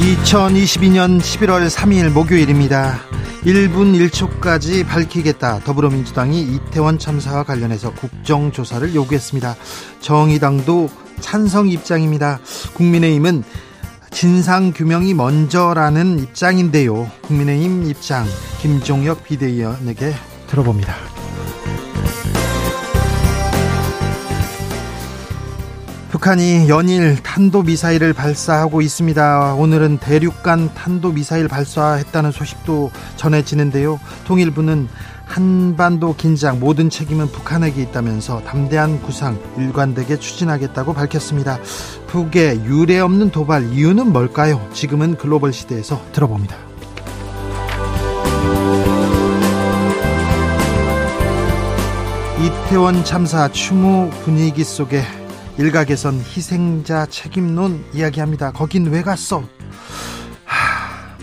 2022년 11월 3일 목요일입니다. 1분 1초까지 밝히겠다. 더불어민주당이 이태원 참사와 관련해서 국정조사를 요구했습니다. 정의당도 찬성 입장입니다. 국민의힘은 진상규명이 먼저라는 입장인데요. 국민의힘 입장 김종혁 비대위원에게 들어봅니다. 북한이 연일 탄도미사일을 발사하고 있습니다. 오늘은 대륙간 탄도미사일 발사했다는 소식도 전해지는데요. 통일부는 한반도 긴장 모든 책임은 북한에게 있다면서 담대한 구상 일관되게 추진하겠다고 밝혔습니다. 북의 유례 없는 도발 이유는 뭘까요? 지금은 글로벌 시대에서 들어봅니다. 이태원 참사 추모 분위기 속에 일각에선 희생자 책임론 이야기합니다. 거긴 왜 갔어? 하,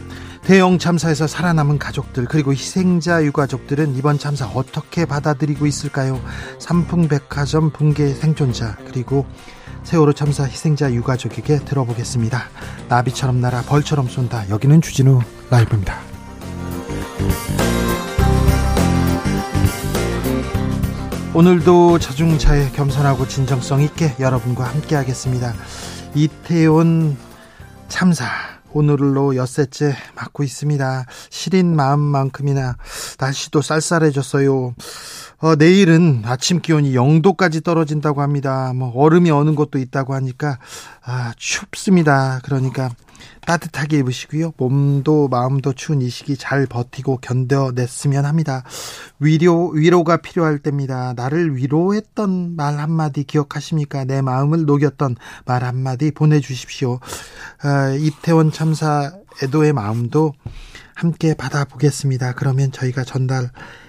대형 참사에서 살아남은 가족들 그리고 희생자 유가족들은 이번 참사 어떻게 받아들이고 있을까요? 삼풍백화점 붕괴 생존자 그리고 세월호 참사 희생자 유가족에게 들어보겠습니다. 나비처럼 날아 벌처럼 쏜다. 여기는 주진우 라이브입니다. 오늘도 자중차에 겸손하고 진정성 있게 여러분과 함께 하겠습니다. 이태원 참사 오늘로 엿새째 맞고 있습니다. 시린 마음만큼이나 날씨도 쌀쌀해졌어요. 어, 내일은 아침 기온이 0도까지 떨어진다고 합니다. 뭐 얼음이 어는 곳도 있다고 하니까 아, 춥습니다. 그러니까 따뜻하게 입으시고요. 몸도 마음도 추운 이 시기 잘 버티고 견뎌냈으면 합니다. 위로, 위로가 필요할 때입니다. 나를 위로했던 말 한마디 기억하십니까? 내 마음을 녹였던 말 한마디 보내주십시오. 아, 이태원 참사 애도의 마음도 함께 받아보겠습니다. 그러면 저희가 전달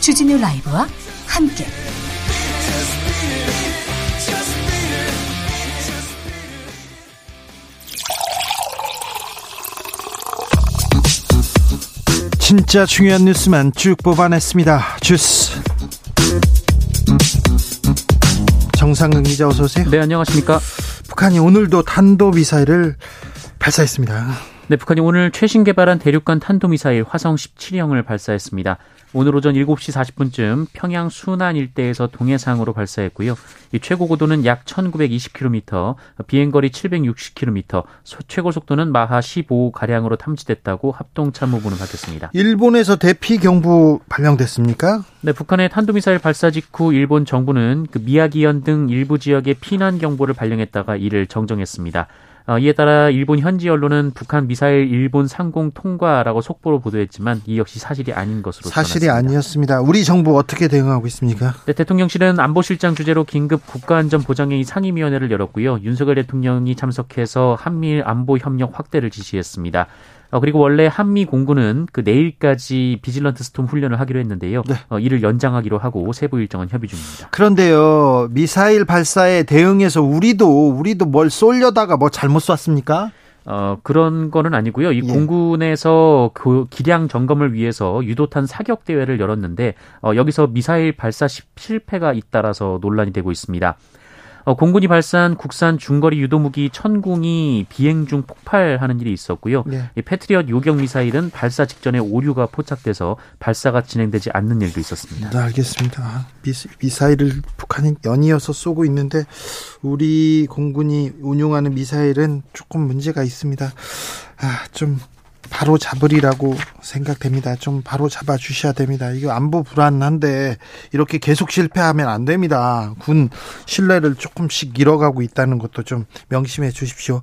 주진우 라이브와 함께. 진짜 중요한 뉴스만 쭉 뽑아냈습니다. 주스. 정상근 기자 어서 오세요. 네, 안녕하십니까? 북한이 오늘도 탄도 미사일을 발사했습니다. 네, 북한이 오늘 최신 개발한 대륙간 탄도미사일 화성 17형을 발사했습니다. 오늘 오전 7시 40분쯤 평양 순안 일대에서 동해상으로 발사했고요. 이 최고 고도는 약 1920km, 비행거리 760km, 최고 속도는 마하 15 가량으로 탐지됐다고 합동참모부는 밝혔습니다. 일본에서 대피 경보 발령됐습니까? 네, 북한의 탄도미사일 발사 직후 일본 정부는 그 미야기현 등 일부 지역에 피난 경보를 발령했다가 이를 정정했습니다. 어, 이에 따라 일본 현지 언론은 북한 미사일 일본 상공 통과라고 속보로 보도했지만 이 역시 사실이 아닌 것으로 사실이 전했습니다. 아니었습니다. 우리 정부 어떻게 대응하고 있습니까? 네, 대통령실은 안보실장 주재로 긴급 국가안전보장회의 상임위원회를 열었고요. 윤석열 대통령이 참석해서 한미일 안보 협력 확대를 지시했습니다. 어, 그리고 원래 한미 공군은 그 내일까지 비질런트 스톰 훈련을 하기로 했는데요. 네. 어, 이를 연장하기로 하고 세부 일정은 협의 중입니다. 그런데요, 미사일 발사에 대응해서 우리도 우리도 뭘 쏠려다가 뭐 잘못 쐈습니까? 어, 그런 거는 아니고요. 이 예. 공군에서 그 기량 점검을 위해서 유도탄 사격 대회를 열었는데 어, 여기서 미사일 발사 시- 실패가 잇따라서 논란이 되고 있습니다. 어, 공군이 발사한 국산 중거리 유도무기 천궁이 비행 중 폭발하는 일이 있었고요. 네. 이 패트리엇 요격 미사일은 발사 직전에 오류가 포착돼서 발사가 진행되지 않는 일도 있었습니다. 네, 알겠습니다. 미 사일을 북한이 연이어서 쏘고 있는데 우리 공군이 운용하는 미사일은 조금 문제가 있습니다. 아, 좀 바로 잡으리라고 생각됩니다. 좀 바로 잡아 주셔야 됩니다. 이거 안보 불안한데 이렇게 계속 실패하면 안 됩니다. 군 신뢰를 조금씩 잃어가고 있다는 것도 좀 명심해 주십시오.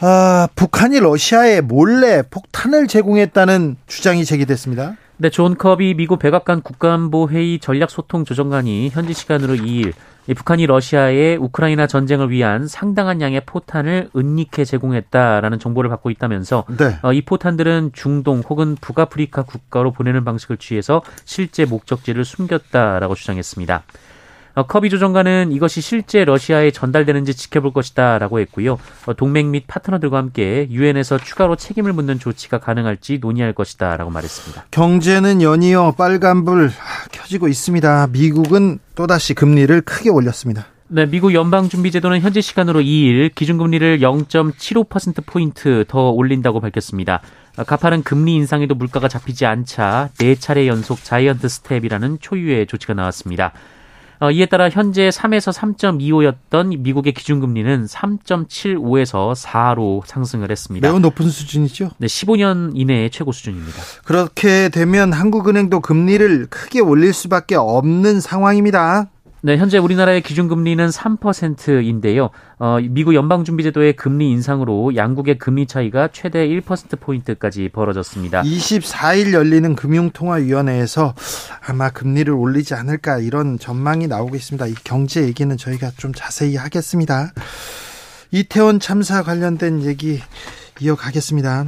아, 북한이 러시아에 몰래 폭탄을 제공했다는 주장이 제기됐습니다. 네, 존 커비 미국 백악관 국가안보 회의 전략소통조정관이 현지 시간으로 2일 북한이 러시아에 우크라이나 전쟁을 위한 상당한 양의 포탄을 은닉해 제공했다라는 정보를 받고 있다면서 네. 어, 이 포탄들은 중동 혹은 북아프리카 국가로 보내는 방식을 취해서 실제 목적지를 숨겼다라고 주장했습니다. 어, 커비 조정관은 이것이 실제 러시아에 전달되는지 지켜볼 것이다라고 했고요. 어, 동맹 및 파트너들과 함께 유엔에서 추가로 책임을 묻는 조치가 가능할지 논의할 것이다라고 말했습니다. 경제는 연이어 빨간불 켜지고 있습니다. 미국은 또다시 금리를 크게 올렸습니다. 네, 미국 연방준비제도는 현지 시간으로 2일 기준금리를 0.75%포인트 더 올린다고 밝혔습니다. 어, 가파른 금리 인상에도 물가가 잡히지 않자 4차례 연속 giant step이라는 초유의 조치가 나왔습니다. 어, 이에 따라 현재 3에서 3.25였던 미국의 기준금리는 3.75에서 4로 상승을 했습니다. 매우 높은 수준이죠? 네, 15년 이내의 최고 수준입니다. 그렇게 되면 한국은행도 금리를 크게 올릴 수밖에 없는 상황입니다. 네, 현재 우리나라의 기준금리는 3%인데요. 어, 미국 연방준비제도의 금리 인상으로 양국의 금리 차이가 최대 1%포인트까지 벌어졌습니다. 24일 열리는 금융통화위원회에서 아마 금리를 올리지 않을까 이런 전망이 나오고 있습니다. 이 경제 얘기는 저희가 좀 자세히 하겠습니다. 이태원 참사 관련된 얘기 이어가겠습니다.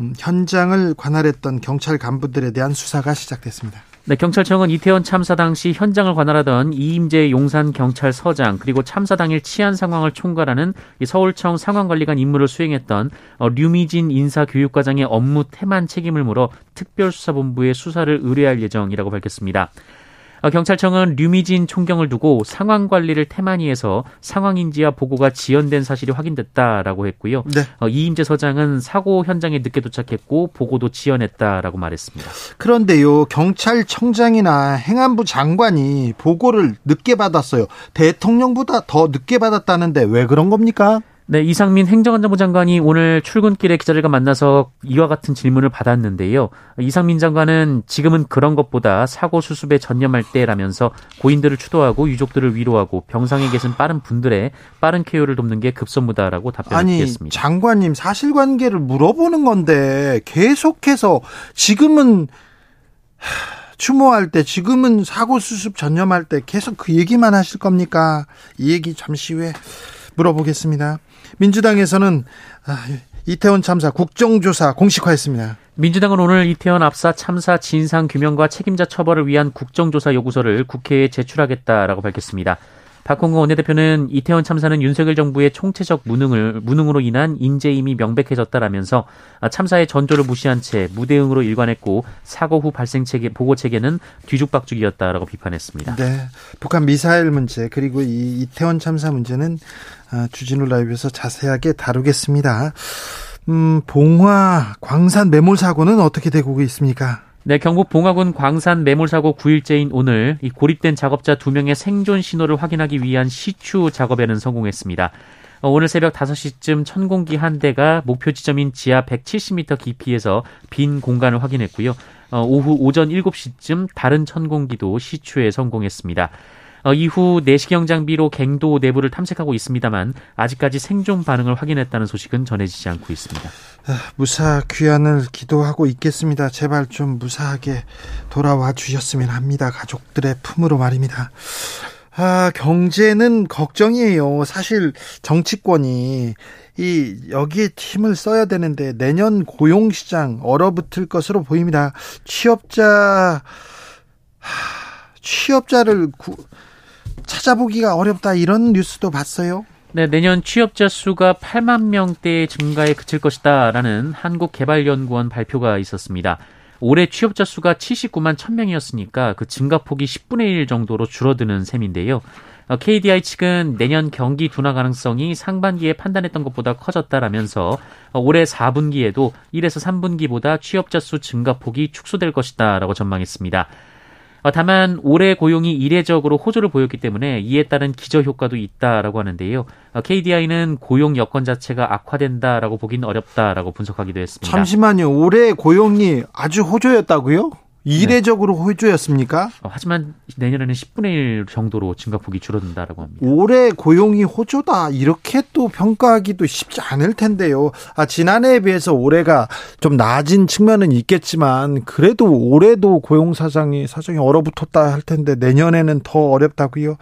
음, 현장을 관할했던 경찰 간부들에 대한 수사가 시작됐습니다. 네, 경찰청은 이태원 참사 당시 현장을 관할하던 이임재 용산 경찰서장 그리고 참사 당일 치안 상황을 총괄하는 서울청 상황관리관 임무를 수행했던 어, 류미진 인사교육과장의 업무 태만 책임을 물어 특별수사본부에 수사를 의뢰할 예정이라고 밝혔습니다. 어, 경찰청은 류미진 총경을 두고 상황 관리를 태만히해서 상황 인지와 보고가 지연된 사실이 확인됐다라고 했고요. 네. 어, 이임재 서장은 사고 현장에 늦게 도착했고 보고도 지연했다라고 말했습니다. 그런데요, 경찰청장이나 행안부 장관이 보고를 늦게 받았어요. 대통령보다 더 늦게 받았다는데 왜 그런 겁니까? 네, 이상민 행정안전부 장관이 오늘 출근길에 기자들과 만나서 이와 같은 질문을 받았는데요. 이상민 장관은 지금은 그런 것보다 사고 수습에 전념할 때라면서 고인들을 추도하고 유족들을 위로하고 병상에 계신 빠른 분들의 빠른 쾌유를 돕는 게 급선무다라고 답변을 드렸습니다. 장관님 사실관계를 물어보는 건데 계속해서 지금은 추모할 때 지금은 사고 수습 전념할 때 계속 그 얘기만 하실 겁니까? 이 얘기 잠시 후에 물어보겠습니다. 민주당에서는 아, 이태원 참사 국정조사 공식화했습니다. 민주당은 오늘 이태원 압사 참사 진상 규명과 책임자 처벌을 위한 국정조사 요구서를 국회에 제출하겠다라고 밝혔습니다. 박홍근 원내대표는 이태원 참사는 윤석열 정부의 총체적 무능을 무능으로 인한 인재임이 명백해졌다라면서 참사의 전조를 무시한 채 무대응으로 일관했고 사고 후 발생 체계 보고 체계는 뒤죽박죽이었다라고 비판했습니다. 네, 북한 미사일 문제 그리고 이 이태원 참사 문제는 아, 주진우 라이브에서 자세하게 다루겠습니다. 음, 봉화 광산 매몰 사고는 어떻게 되고 있습니까? 네, 경북 봉화군 광산 매몰 사고 9일째인 오늘 이 고립된 작업자 2명의 생존 신호를 확인하기 위한 시추 작업에는 성공했습니다. 어, 오늘 새벽 5시쯤 천공기 한 대가 목표 지점인 지하 170m 깊이에서 빈 공간을 확인했고요. 어, 오후 오전 7시쯤 다른 천공기도 시추에 성공했습니다. 어, 이후 내시경 장비로 갱도 내부를 탐색하고 있습니다만 아직까지 생존 반응을 확인했다는 소식은 전해지지 않고 있습니다. 아, 무사 귀환을 기도하고 있겠습니다. 제발 좀 무사하게 돌아와 주셨으면 합니다. 가족들의 품으로 말입니다. 아, 경제는 걱정이에요. 사실 정치권이 이 여기에 힘을 써야 되는데 내년 고용 시장 얼어붙을 것으로 보입니다. 취업자 취업자를 구, 찾아보기가 어렵다 이런 뉴스도 봤어요. 네, 내년 취업자 수가 8만 명대 증가에 그칠 것이다라는 한국개발연구원 발표가 있었습니다. 올해 취업자 수가 79만 1000명이었으니까 그 증가폭이 10분의 1 정도로 줄어드는 셈인데요. KDI 측은 내년 경기 둔화 가능성이 상반기에 판단했던 것보다 커졌다라면서 올해 4분기에도 1에서 3분기보다 취업자 수 증가폭이 축소될 것이다라고 전망했습니다. 어, 다만 올해 고용이 이례적으로 호조를 보였기 때문에 이에 따른 기저 효과도 있다라고 하는데요. KDI는 어, 고용 여건 자체가 악화된다라고 보기는 어렵다라고 분석하기도 했습니다. 잠시만요. 올해 고용이 아주 호조였다고요? 이례적으로 네. 호조였습니까? 어, 하지만 내년에는 10분의 1 정도로 증가폭이 줄어든다라고 합니다. 올해 고용이 호조다 이렇게 또 평가하기도 쉽지 않을 텐데요. 아, 지난해에 비해서 올해가 좀 나아진 측면은 있겠지만 그래도 올해도 고용 사정이 사정이 얼어붙었다 할 텐데 내년에는 더 어렵다고요.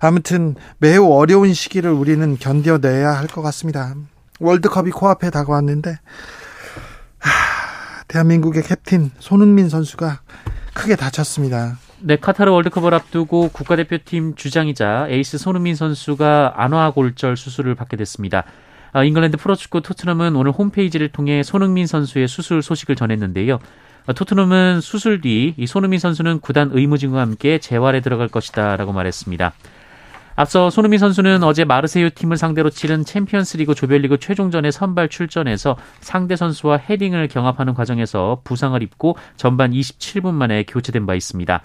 아무튼 매우 어려운 시기를 우리는 견뎌내야 할 것 같습니다. 월드컵이 코앞에 다가왔는데. 하... 대한민국의 캡틴 손흥민 선수가 크게 다쳤습니다. 네, 카타르 월드컵을 앞두고 국가대표팀 주장이자 에이스 손흥민 선수가 안와골절 수술을 받게 됐습니다. 아, 잉글랜드 프로축구 토트넘은 오늘 홈페이지를 통해 손흥민 선수의 수술 소식을 전했는데요. 아, 토트넘은 수술 뒤 이 손흥민 선수는 구단 의무진과 함께 재활에 들어갈 것이다라고 말했습니다. 앞서 손흥민 선수는 어제 마르세유 팀을 상대로 치른 챔피언스리그 조별리그 최종전에 선발 출전해서 상대 선수와 헤딩을 경합하는 과정에서 부상을 입고 전반 27분 만에 교체된 바 있습니다.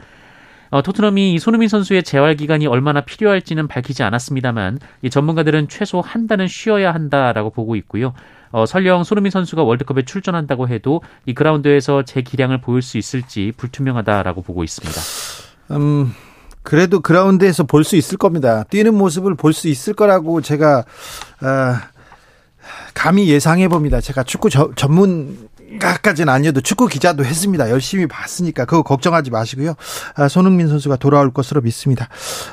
어, 토트넘이 이 손흥민 선수의 재활 기간이 얼마나 필요할지는 밝히지 않았습니다만 이 전문가들은 최소 한 달은 쉬어야 한다라고 보고 있고요. 어, 설령 손흥민 선수가 월드컵에 출전한다고 해도 이 그라운드에서 제 기량을 보일 수 있을지 불투명하다라고 보고 있습니다. 음, 그래도 그라운드에서 볼 수 있을 겁니다. 뛰는 모습을 볼 수 있을 거라고 제가 어, 감히 예상해 봅니다. 제가 축구 저, 전문 가까지는 아니어도 축구 기자도 했습니다. 열심히 봤으니까 그거 걱정하지 마시고요. 아, 손흥민 선수가 돌아올 것으로 믿습니다.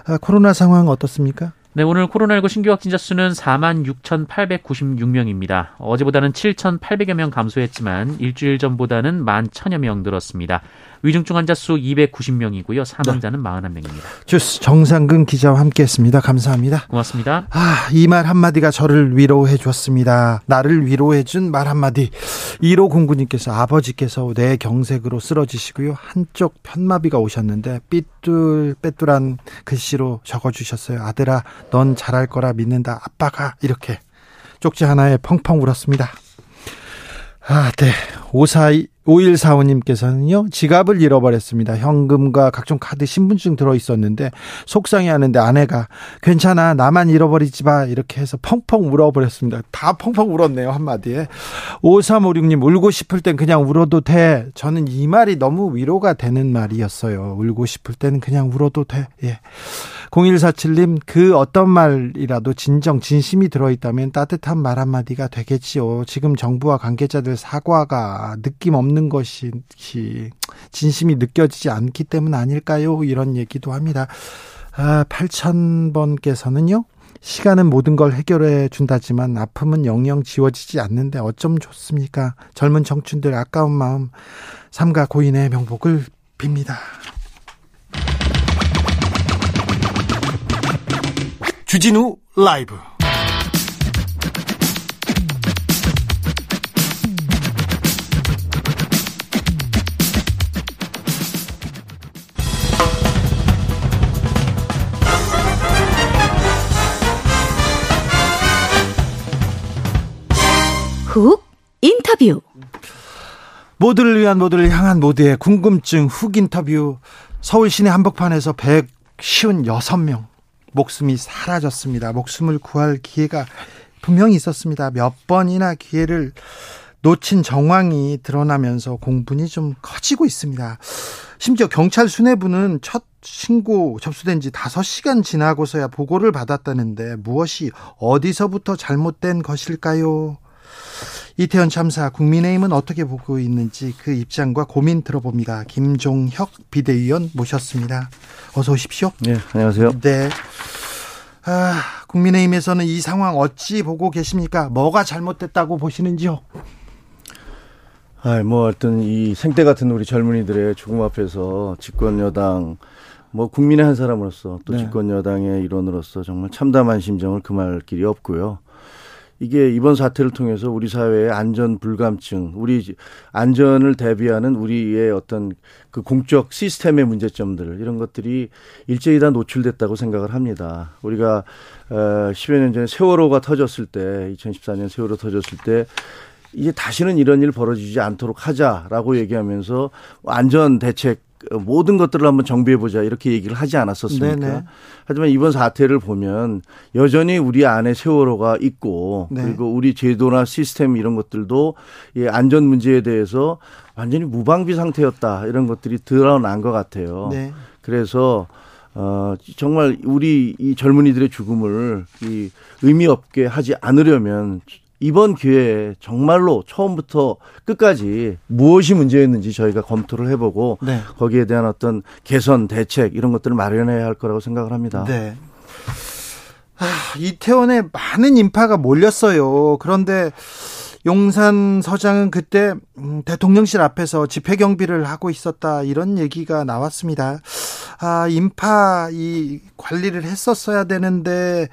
아, 코로나 상황 어떻습니까? 네, 오늘 코로나19 신규 확진자 수는 4만 6,896명입니다. 어제보다는 7,800여 명 감소했지만 일주일 전보다는 1만 1,000여 명 늘었습니다. 위중증 환자 수 290명이고요. 사망자는 네. 41명입니다. 주스 정상근 기자와 함께했습니다. 감사합니다. 고맙습니다. 아, 이 말 한마디가 저를 위로해 줬습니다. 나를 위로해 준 말 한마디. 1호 공구님께서 아버지께서 내 경색으로 쓰러지시고요. 한쪽 편마비가 오셨는데 삐뚤 빼뚤한 글씨로 적어 주셨어요. 아들아, 넌 잘할 거라 믿는다. 아빠가 이렇게 쪽지 하나에 펑펑 울었습니다. 아, 네. 542 5145님께서는요, 지갑을 잃어버렸습니다. 현금과 각종 카드, 신분증 들어있었는데, 속상해 하는데 아내가, 괜찮아, 나만 잃어버리지 마. 이렇게 해서 펑펑 울어버렸습니다. 다 펑펑 울었네요, 한마디에. 5356님, 울고 싶을 땐 그냥 울어도 돼. 저는 이 말이 너무 위로가 되는 말이었어요. 울고 싶을 땐 그냥 울어도 돼. 예. 0147님, 그 어떤 말이라도 진정, 진심이 들어있다면 따뜻한 말 한마디가 되겠지요. 지금 정부와 관계자들 사과가 느낌 없는 것이 진심이 느껴지지 않기 때문 아닐까요? 이런 얘기도 합니다. 아, 8000번께서는요, 시간은 모든 걸 해결해 준다지만 아픔은 영영 지워지지 않는데 어쩜 좋습니까? 젊은 청춘들 아까운 마음, 삼가 고인의 명복을 빕니다. 주진우 라이브 훅 인터뷰 모두를 위한 모두를 향한 모두의 궁금증 훅 인터뷰 서울 시내 한복판에서 156명 목숨이 사라졌습니다. 목숨을 구할 기회가 분명히 있었습니다. 몇 번이나 기회를 놓친 정황이 드러나면서 공분이 좀 커지고 있습니다. 심지어 경찰 수뇌부는 첫 신고 접수된 지 5시간 지나고서야 보고를 받았다는데 무엇이 어디서부터 잘못된 것일까요? 이태원 참사 국민의힘은 어떻게 보고 있는지 그 입장과 고민 들어봅니다. 김종혁 비대위원 모셨습니다. 어서 오십시오. 네, 안녕하세요. 네. 아, 국민의힘에서는 이 상황 어찌 보고 계십니까? 뭐가 잘못됐다고 보시는지요? 아, 뭐 어떤 이 생태 같은 우리 젊은이들의 죽음 앞에서 집권 여당 뭐 국민의 한 사람으로서 또 네. 집권 여당의 일원으로서 정말 참담한 심정을 금할 길이 없고요. 이게 이번 사태를 통해서 우리 사회의 안전 불감증, 우리 안전을 대비하는 우리의 어떤 그 공적 시스템의 문제점들 이런 것들이 일제히 다 노출됐다고 생각을 합니다. 우리가 어 10여 년 전에 세월호가 터졌을 때 2014년 세월호 터졌을 때 이제 다시는 이런 일 벌어지지 않도록 하자라고 얘기하면서 안전 대책 모든 것들을 한번 정비해 보자 이렇게 얘기를 하지 않았었습니까? 네네. 하지만 이번 사태를 보면 여전히 우리 안에 세월호가 있고 네. 그리고 우리 제도나 시스템 이런 것들도 이 안전 문제에 대해서 완전히 무방비 상태였다 이런 것들이 드러난 것 같아요. 네. 그래서 어 정말 우리 이 젊은이들의 죽음을 이 의미 없게 하지 않으려면 이번 기회에 정말로 처음부터 끝까지 무엇이 문제였는지 저희가 검토를 해보고 네. 거기에 대한 어떤 개선 대책 이런 것들을 마련해야 할 거라고 생각을 합니다. 네. 아, 이태원에 많은 인파가 몰렸어요. 그런데 용산 서장은 그때 음, 대통령실 앞에서 집회 경비를 하고 있었다 이런 얘기가 나왔습니다. 아, 인파 이 관리를 했었어야 되는데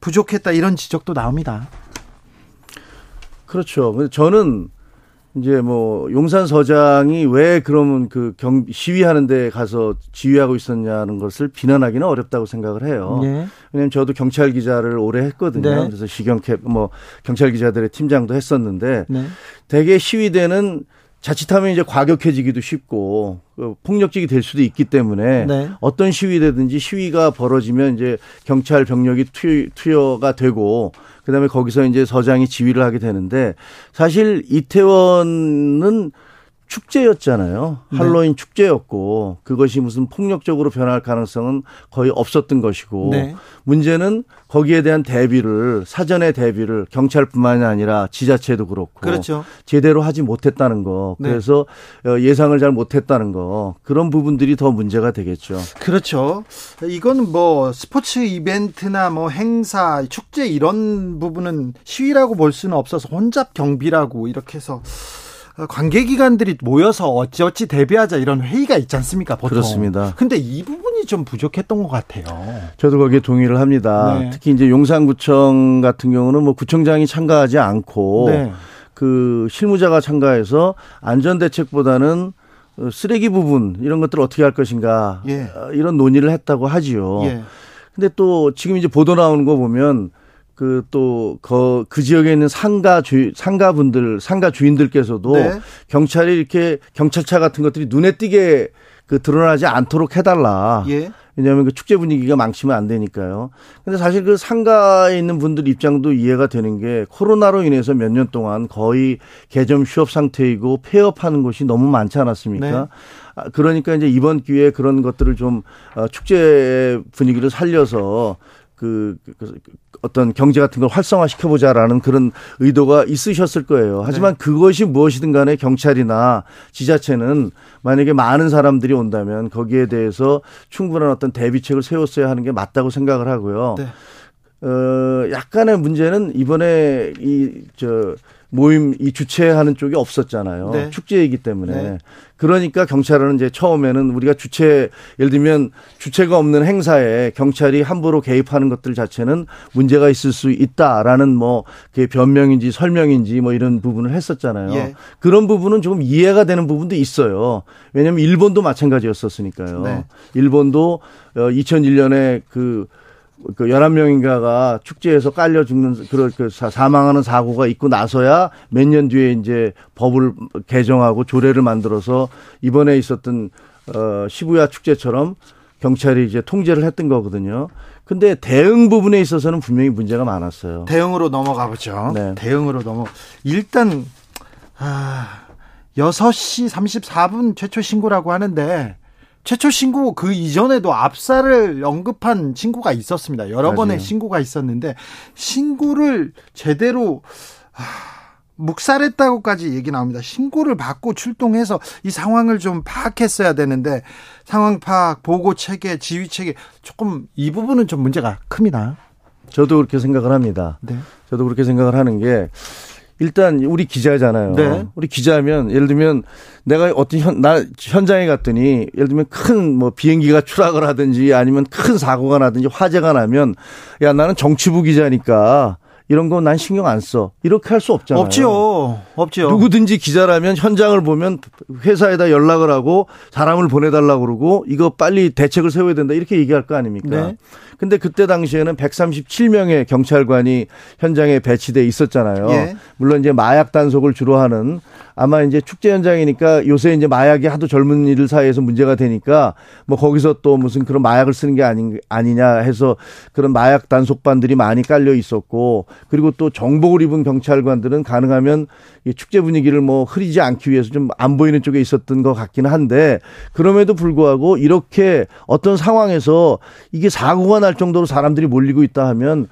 부족했다 이런 지적도 나옵니다. 그렇죠. 근데 저는 이제 뭐 용산 서장이 왜 그러면 그 경 시위하는 데 가서 지휘하고 있었냐는 것을 비난하기는 어렵다고 생각을 해요. 네. 왜냐하면 저도 경찰 기자를 오래 했거든요. 네. 그래서 시경캡 뭐 경찰 기자들의 팀장도 했었는데 네. 대개 시위대는 자칫하면 이제 과격해지기도 쉽고 그 폭력적이 될 수도 있기 때문에 네. 어떤 시위대든지 시위가 벌어지면 이제 경찰 병력이 투여가 되고 그다음에 거기서 이제 서장이 지휘를 하게 되는데 사실 이태원은 축제였잖아요. 네. 할로윈 축제였고 그것이 무슨 폭력적으로 변할 가능성은 거의 없었던 것이고 네. 문제는 거기에 대한 대비를 사전에 대비를 경찰뿐만이 아니라 지자체도 그렇고 그렇죠. 제대로 하지 못했다는 거. 네. 그래서 어, 예상을 잘 못했다는 거. 그런 부분들이 더 문제가 되겠죠. 그렇죠. 이건 뭐 스포츠 이벤트나 뭐 행사, 축제 이런 부분은 시위라고 볼 수는 없어서 혼잡 경비라고 이렇게 해서 관계기관들이 모여서 어찌어찌 대비하자 이런 회의가 있지 않습니까? 보통. 그렇습니다. 근데 이 부분이 좀 부족했던 것 같아요. 저도 거기에 동의를 합니다. 네. 특히 이제 용산구청 같은 경우는 뭐 구청장이 참가하지 않고 네. 그 실무자가 참가해서 안전대책보다는 쓰레기 부분 이런 것들을 어떻게 할 것인가 예. 이런 논의를 했다고 하지요. 예. 근데 또 지금 이제 보도 나오는 거 보면 그또그 그 지역에 있는 상가 주 상가분들 상가 주인들께서도 네. 경찰이 이렇게 경찰차 같은 것들이 눈에 띄게 그 드러나지 않도록 해달라. 예. 왜냐하면 그 축제 분위기가 망치면 안 되니까요. 근데 사실 그 상가에 있는 분들 입장도 이해가 되는 게 코로나로 인해서 몇 년 동안 거의 개점 휴업 상태이고 폐업하는 곳이 너무 많지 않았습니까? 네. 아, 그러니까 이제 이번 기회에 그런 것들을 좀 어, 축제 분위기를 살려서 그, 그, 어떤 경제 같은 걸 활성화시켜 보자라는 그런 의도가 있으셨을 거예요. 하지만 네. 그것이 무엇이든 간에 경찰이나 지자체는 만약에 많은 사람들이 온다면 거기에 대해서 충분한 어떤 대비책을 세웠어야 하는 게 맞다고 생각을 하고요. 네. 어, 약간의 문제는 이번에 이, 저, 모임 이 주최하는 쪽이 없었잖아요. 네. 축제이기 때문에. 네. 그러니까 경찰은 이제 처음에는 우리가 주최 예를 들면 주체가 없는 행사에 경찰이 함부로 개입하는 것들 자체는 문제가 있을 수 있다라는 뭐 그게 변명인지 설명인지 뭐 이런 부분을 했었잖아요. 예. 그런 부분은 조금 이해가 되는 부분도 있어요. 왜냐하면 일본도 마찬가지였었으니까요. 네. 일본도 2001년에 어, 그그 11명인가가 축제에서 깔려 죽는 그런 그 사망하는 사고가 있고 나서야 몇 년 뒤에 이제 법을 개정하고 조례를 만들어서 이번에 있었던 어 시부야 축제처럼 경찰이 이제 통제를 했던 거거든요. 근데 대응 부분에 있어서는 분명히 문제가 많았어요. 대응으로 넘어가 보죠. 네. 대응으로 넘어 일단 아 6시 34분 최초 신고라고 하는데 최초 신고 그 이전에도 압사를 언급한 신고가 있었습니다. 여러 맞아요. 번의 신고가 있었는데 신고를 제대로 하, 묵살했다고까지 얘기 나옵니다. 신고를 받고 출동해서 이 상황을 좀 파악했어야 되는데 상황 파악, 보고 체계, 지휘 체계 조금 이 부분은 좀 문제가 큽니다. 저도 그렇게 생각을 합니다. 네. 저도 그렇게 생각을 하는 게 일단 우리 기자잖아요. 네. 우리 기자면 예를 들면 내가 어떤 현, 나 현장에 갔더니 예를 들면 큰 뭐 비행기가 추락을 하든지 아니면 큰 사고가 나든지 화재가 나면 야 나는 정치부 기자니까 이런 거 난 신경 안 써. 이렇게 할 수 없잖아요. 없지요. 없지요. 누구든지 기자라면 현장을 보면 회사에다 연락을 하고 사람을 보내달라고 그러고 이거 빨리 대책을 세워야 된다 이렇게 얘기할 거 아닙니까? 네. 근데 그때 당시에는 137명의 경찰관이 현장에 배치돼 있었잖아요. 예. 물론 이제 마약 단속을 주로 하는 아마 이제 축제 현장이니까 요새 이제 마약이 하도 젊은이들 사이에서 문제가 되니까 뭐 거기서 또 무슨 그런 마약을 쓰는 게 아니, 아니냐 해서 그런 마약 단속반들이 많이 깔려 있었고 그리고 또 정복을 입은 경찰관들은 가능하면 이 축제 분위기를 뭐 흐리지 않기 위해서 좀 안 보이는 쪽에 있었던 것 같기는 한데 그럼에도 불구하고 이렇게 어떤 상황에서 이게 사고가 날 정도로 사람들이 몰리고 있다 하면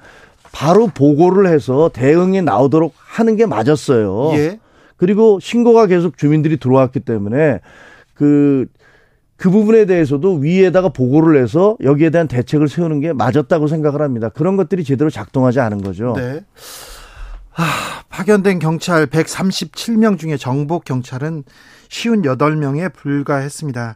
바로 보고를 해서 대응이 나오도록 하는 게 맞았어요. 예. 그리고 신고가 계속 주민들이 들어왔기 때문에 그, 그 부분에 대해서도 위에다가 보고를 해서 여기에 대한 대책을 세우는 게 맞았다고 생각을 합니다. 그런 것들이 제대로 작동하지 않은 거죠. 네. 아, 파견된 경찰 137명 중에 정복 경찰은 58명에 불과했습니다.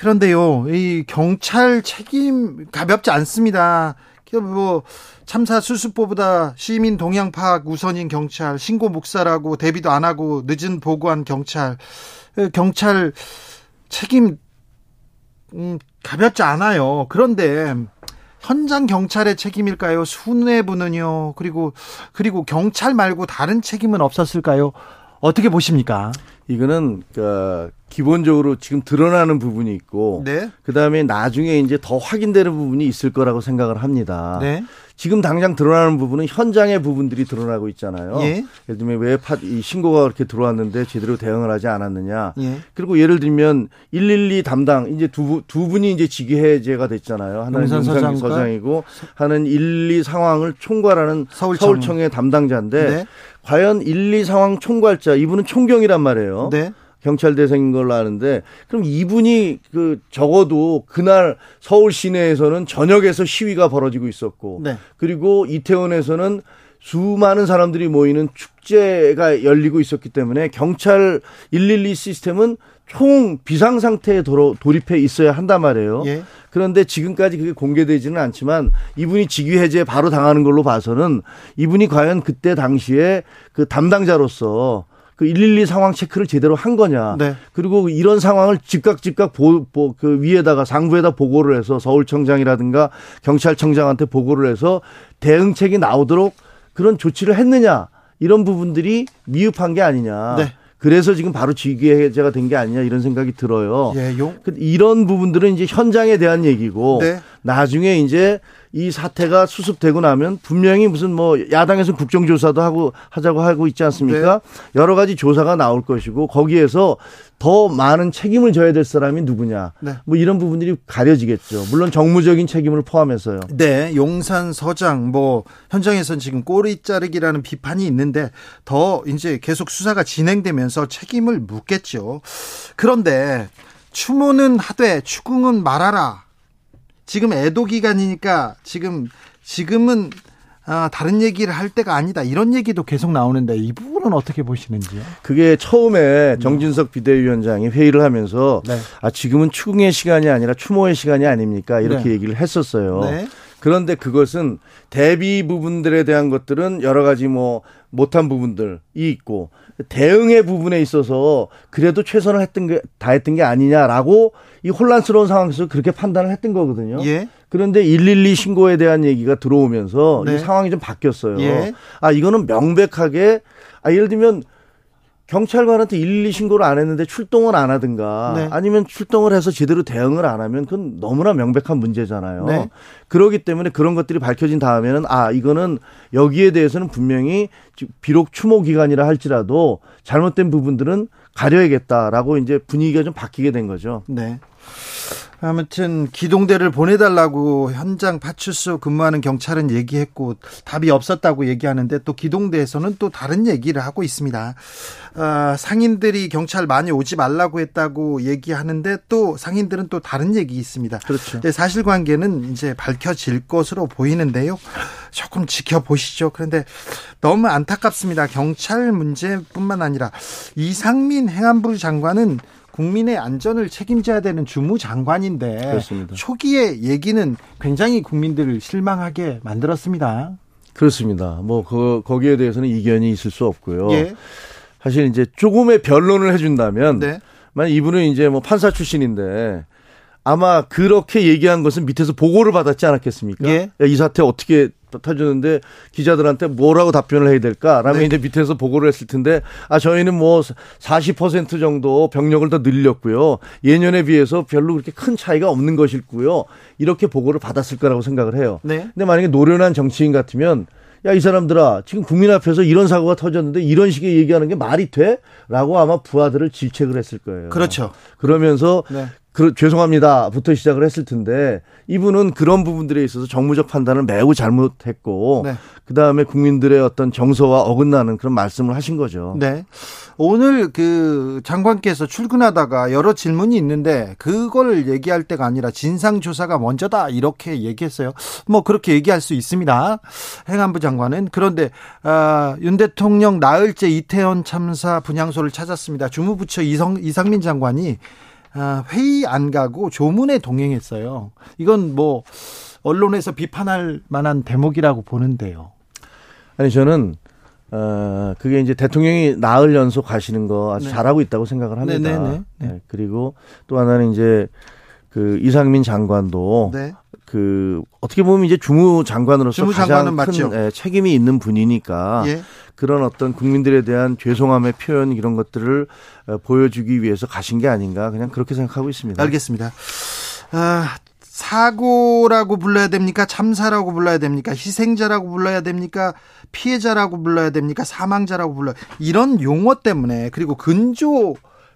그런데요, 이 경찰 책임 가볍지 않습니다. 뭐 참사 수습보보다 시민 동향 파악 우선인 경찰 신고 묵살하고 대비도 안 하고 늦은 보고한 경찰 경찰 책임 음, 가볍지 않아요. 그런데 현장 경찰의 책임일까요? 순뇌부는요. 그리고 그리고 경찰 말고 다른 책임은 없었을까요? 어떻게 보십니까? 이거는 그 기본적으로 지금 드러나는 부분이 있고 네. 그다음에 나중에 이제 더 확인되는 부분이 있을 거라고 생각을 합니다. 네. 지금 당장 드러나는 부분은 현장의 부분들이 드러나고 있잖아요. 예. 를 들면 왜 파, 이 신고가 그렇게 들어왔는데 제대로 대응을 하지 않았느냐. 예. 그리고 예를 들면 112 담당 이제 두, 두 분이 이제 직위해제가 됐잖아요. 하나는 용산 서장이고 하는 1, 2 상황을 총괄하는 서울청. 서울청의 담당자인데 네. 과연 1, 2 상황 총괄자 이분은 총경이란 말이에요. 네. 경찰 대상인 걸로 아는데 그럼 이분이 그 적어도 그날 서울 시내에서는 저녁에서 시위가 벌어지고 있었고 네. 그리고 이태원에서는 수많은 사람들이 모이는 축제가 열리고 있었기 때문에 경찰 112 시스템은 총 비상 상태에 돌입해 있어야 한단 말이에요. 예. 그런데 지금까지 그게 공개되지는 않지만 이분이 직위 해제 바로 당하는 걸로 봐서는 이분이 과연 그때 당시에 그 담당자로서 그112 상황 체크를 제대로 한 거냐. 네. 그리고 이런 상황을 즉각 즉각 보, 보, 그 위에다가 상부에다 보고를 해서 서울청장이라든가 경찰청장한테 보고를 해서 대응책이 나오도록 그런 조치를 했느냐. 이런 부분들이 미흡한 게 아니냐. 네. 그래서 지금 바로 직위해제가 된 게 아니냐 이런 생각이 들어요. 예, 용. 그 이런 부분들은 이제 현장에 대한 얘기고 네. 나중에 이제 이 사태가 수습되고 나면 분명히 무슨 뭐 야당에서 국정조사도 하고 하자고 하고 있지 않습니까? 네. 여러 가지 조사가 나올 것이고 거기에서 더 많은 책임을 져야 될 사람이 누구냐. 네. 뭐 이런 부분들이 가려지겠죠. 물론 정무적인 책임을 포함해서요. 네. 용산 서장 뭐 현장에서는 지금 꼬리 자르기라는 비판이 있는데 더 이제 계속 수사가 진행되면서 책임을 묻겠죠. 그런데 추모는 하되 추궁은 말하라. 지금 애도 기간이니까 지금 지금은 아, 다른 얘기를 할 때가 아니다. 이런 얘기도 계속 나오는데 이 부분은 어떻게 보시는지요? 그게 처음에 정진석 비대위원장이 회의를 하면서 네. 아, 지금은 추궁의 시간이 아니라 추모의 시간이 아닙니까? 이렇게 네. 얘기를 했었어요. 네. 그런데 그것은 대비 부분들에 대한 것들은 여러 가지 뭐 못한 부분들이 있고 대응의 부분에 있어서 그래도 최선을 했던 게 다 했던 게 아니냐라고 이 혼란스러운 상황에서 그렇게 판단을 했던 거거든요. 예. 그런데 112 신고에 대한 얘기가 들어오면서 네. 이 상황이 좀 바뀌었어요. 예. 아 이거는 명백하게 아 예를 들면 경찰관한테 112 신고를 안 했는데 출동을 안 하든가 네. 아니면 출동을 해서 제대로 대응을 안 하면 그건 너무나 명백한 문제잖아요. 네. 그러기 때문에 그런 것들이 밝혀진 다음에는 아 이거는 여기에 대해서는 분명히 비록 추모 기간이라 할지라도 잘못된 부분들은 가려야겠다라고 이제 분위기가 좀 바뀌게 된 거죠. 네. 아무튼 기동대를 보내달라고 현장 파출소 근무하는 경찰은 얘기했고 답이 없었다고 얘기하는데 또 기동대에서는 또 다른 얘기를 하고 있습니다. 어, 상인들이 경찰 많이 오지 말라고 했다고 얘기하는데 또 상인들은 또 다른 얘기 있습니다. 그렇죠. 사실관계는 이제 밝혀질 것으로 보이는데요. 조금 지켜보시죠. 그런데 너무 안타깝습니다. 경찰 문제뿐만 아니라 이상민 행안부 장관은 국민의 안전을 책임져야 되는 주무장관인데 그렇습니다. 초기에 얘기는 굉장히 국민들을 실망하게 만들었습니다. 그렇습니다. 뭐 그, 거기에 대해서는 이견이 있을 수 없고요. 예. 사실 이제 조금의 변론을 해준다면, 네. 만약 이분은 이제 뭐 판사 출신인데 아마 그렇게 얘기한 것은 밑에서 보고를 받았지 않았겠습니까? 예. 이 사태 어떻게 터주는데 기자들한테 뭐라고 답변을 해야 될까라면 네. 이제 밑에서 보고를 했을 텐데 아 저희는 뭐 40% 정도 병력을 더 늘렸고요. 예년에 비해서 별로 그렇게 큰 차이가 없는 것일고요. 이렇게 보고를 받았을 거라고 생각을 해요. 네. 근데 만약에 노련한 정치인 같으면 야, 이 사람들아, 지금 국민 앞에서 이런 사고가 터졌는데 이런 식의 얘기하는 게 말이 돼? 라고 아마 부하들을 질책을 했을 거예요. 그렇죠. 그러면서 네. 그, 죄송합니다부터 시작을 했을 텐데 이분은 그런 부분들에 있어서 정무적 판단을 매우 잘못했고 네. 그 다음에 국민들의 어떤 정서와 어긋나는 그런 말씀을 하신 거죠. 네. 오늘 그 장관께서 출근하다가 여러 질문이 있는데 그걸 얘기할 때가 아니라 진상 조사가 먼저다 이렇게 얘기했어요. 뭐 그렇게 얘기할 수 있습니다. 행안부 장관은 그런데 아, 윤 대통령 나흘째 이태원 참사 분향소를 찾았습니다. 주무부처 이성, 이상민 장관이 아, 회의 안 가고 조문에 동행했어요. 이건 뭐 언론에서 비판할 만한 대목이라고 보는데요. 아니 저는 어 그게 이제 대통령이 나흘 연속 가시는 거 아주 네. 잘하고 있다고 생각을 합니다. 네네네. 네, 네, 네. 네. 그리고 또 하나는 이제 그 이상민 장관도 네. 그 어떻게 보면 이제 주무 장관으로서 주무 가장 큰 예, 책임이 있는 분이니까 예. 그런 어떤 국민들에 대한 죄송함의 표현 이런 것들을 어, 보여주기 위해서 가신 게 아닌가 그냥 그렇게 생각하고 있습니다. 알겠습니다. 아, 사고라고 불러야 됩니까? 참사라고 불러야 됩니까? 희생자라고 불러야 됩니까? 피해자라고 불러야 됩니까? 사망자라고 불러 이런 용어 때문에 그리고 근조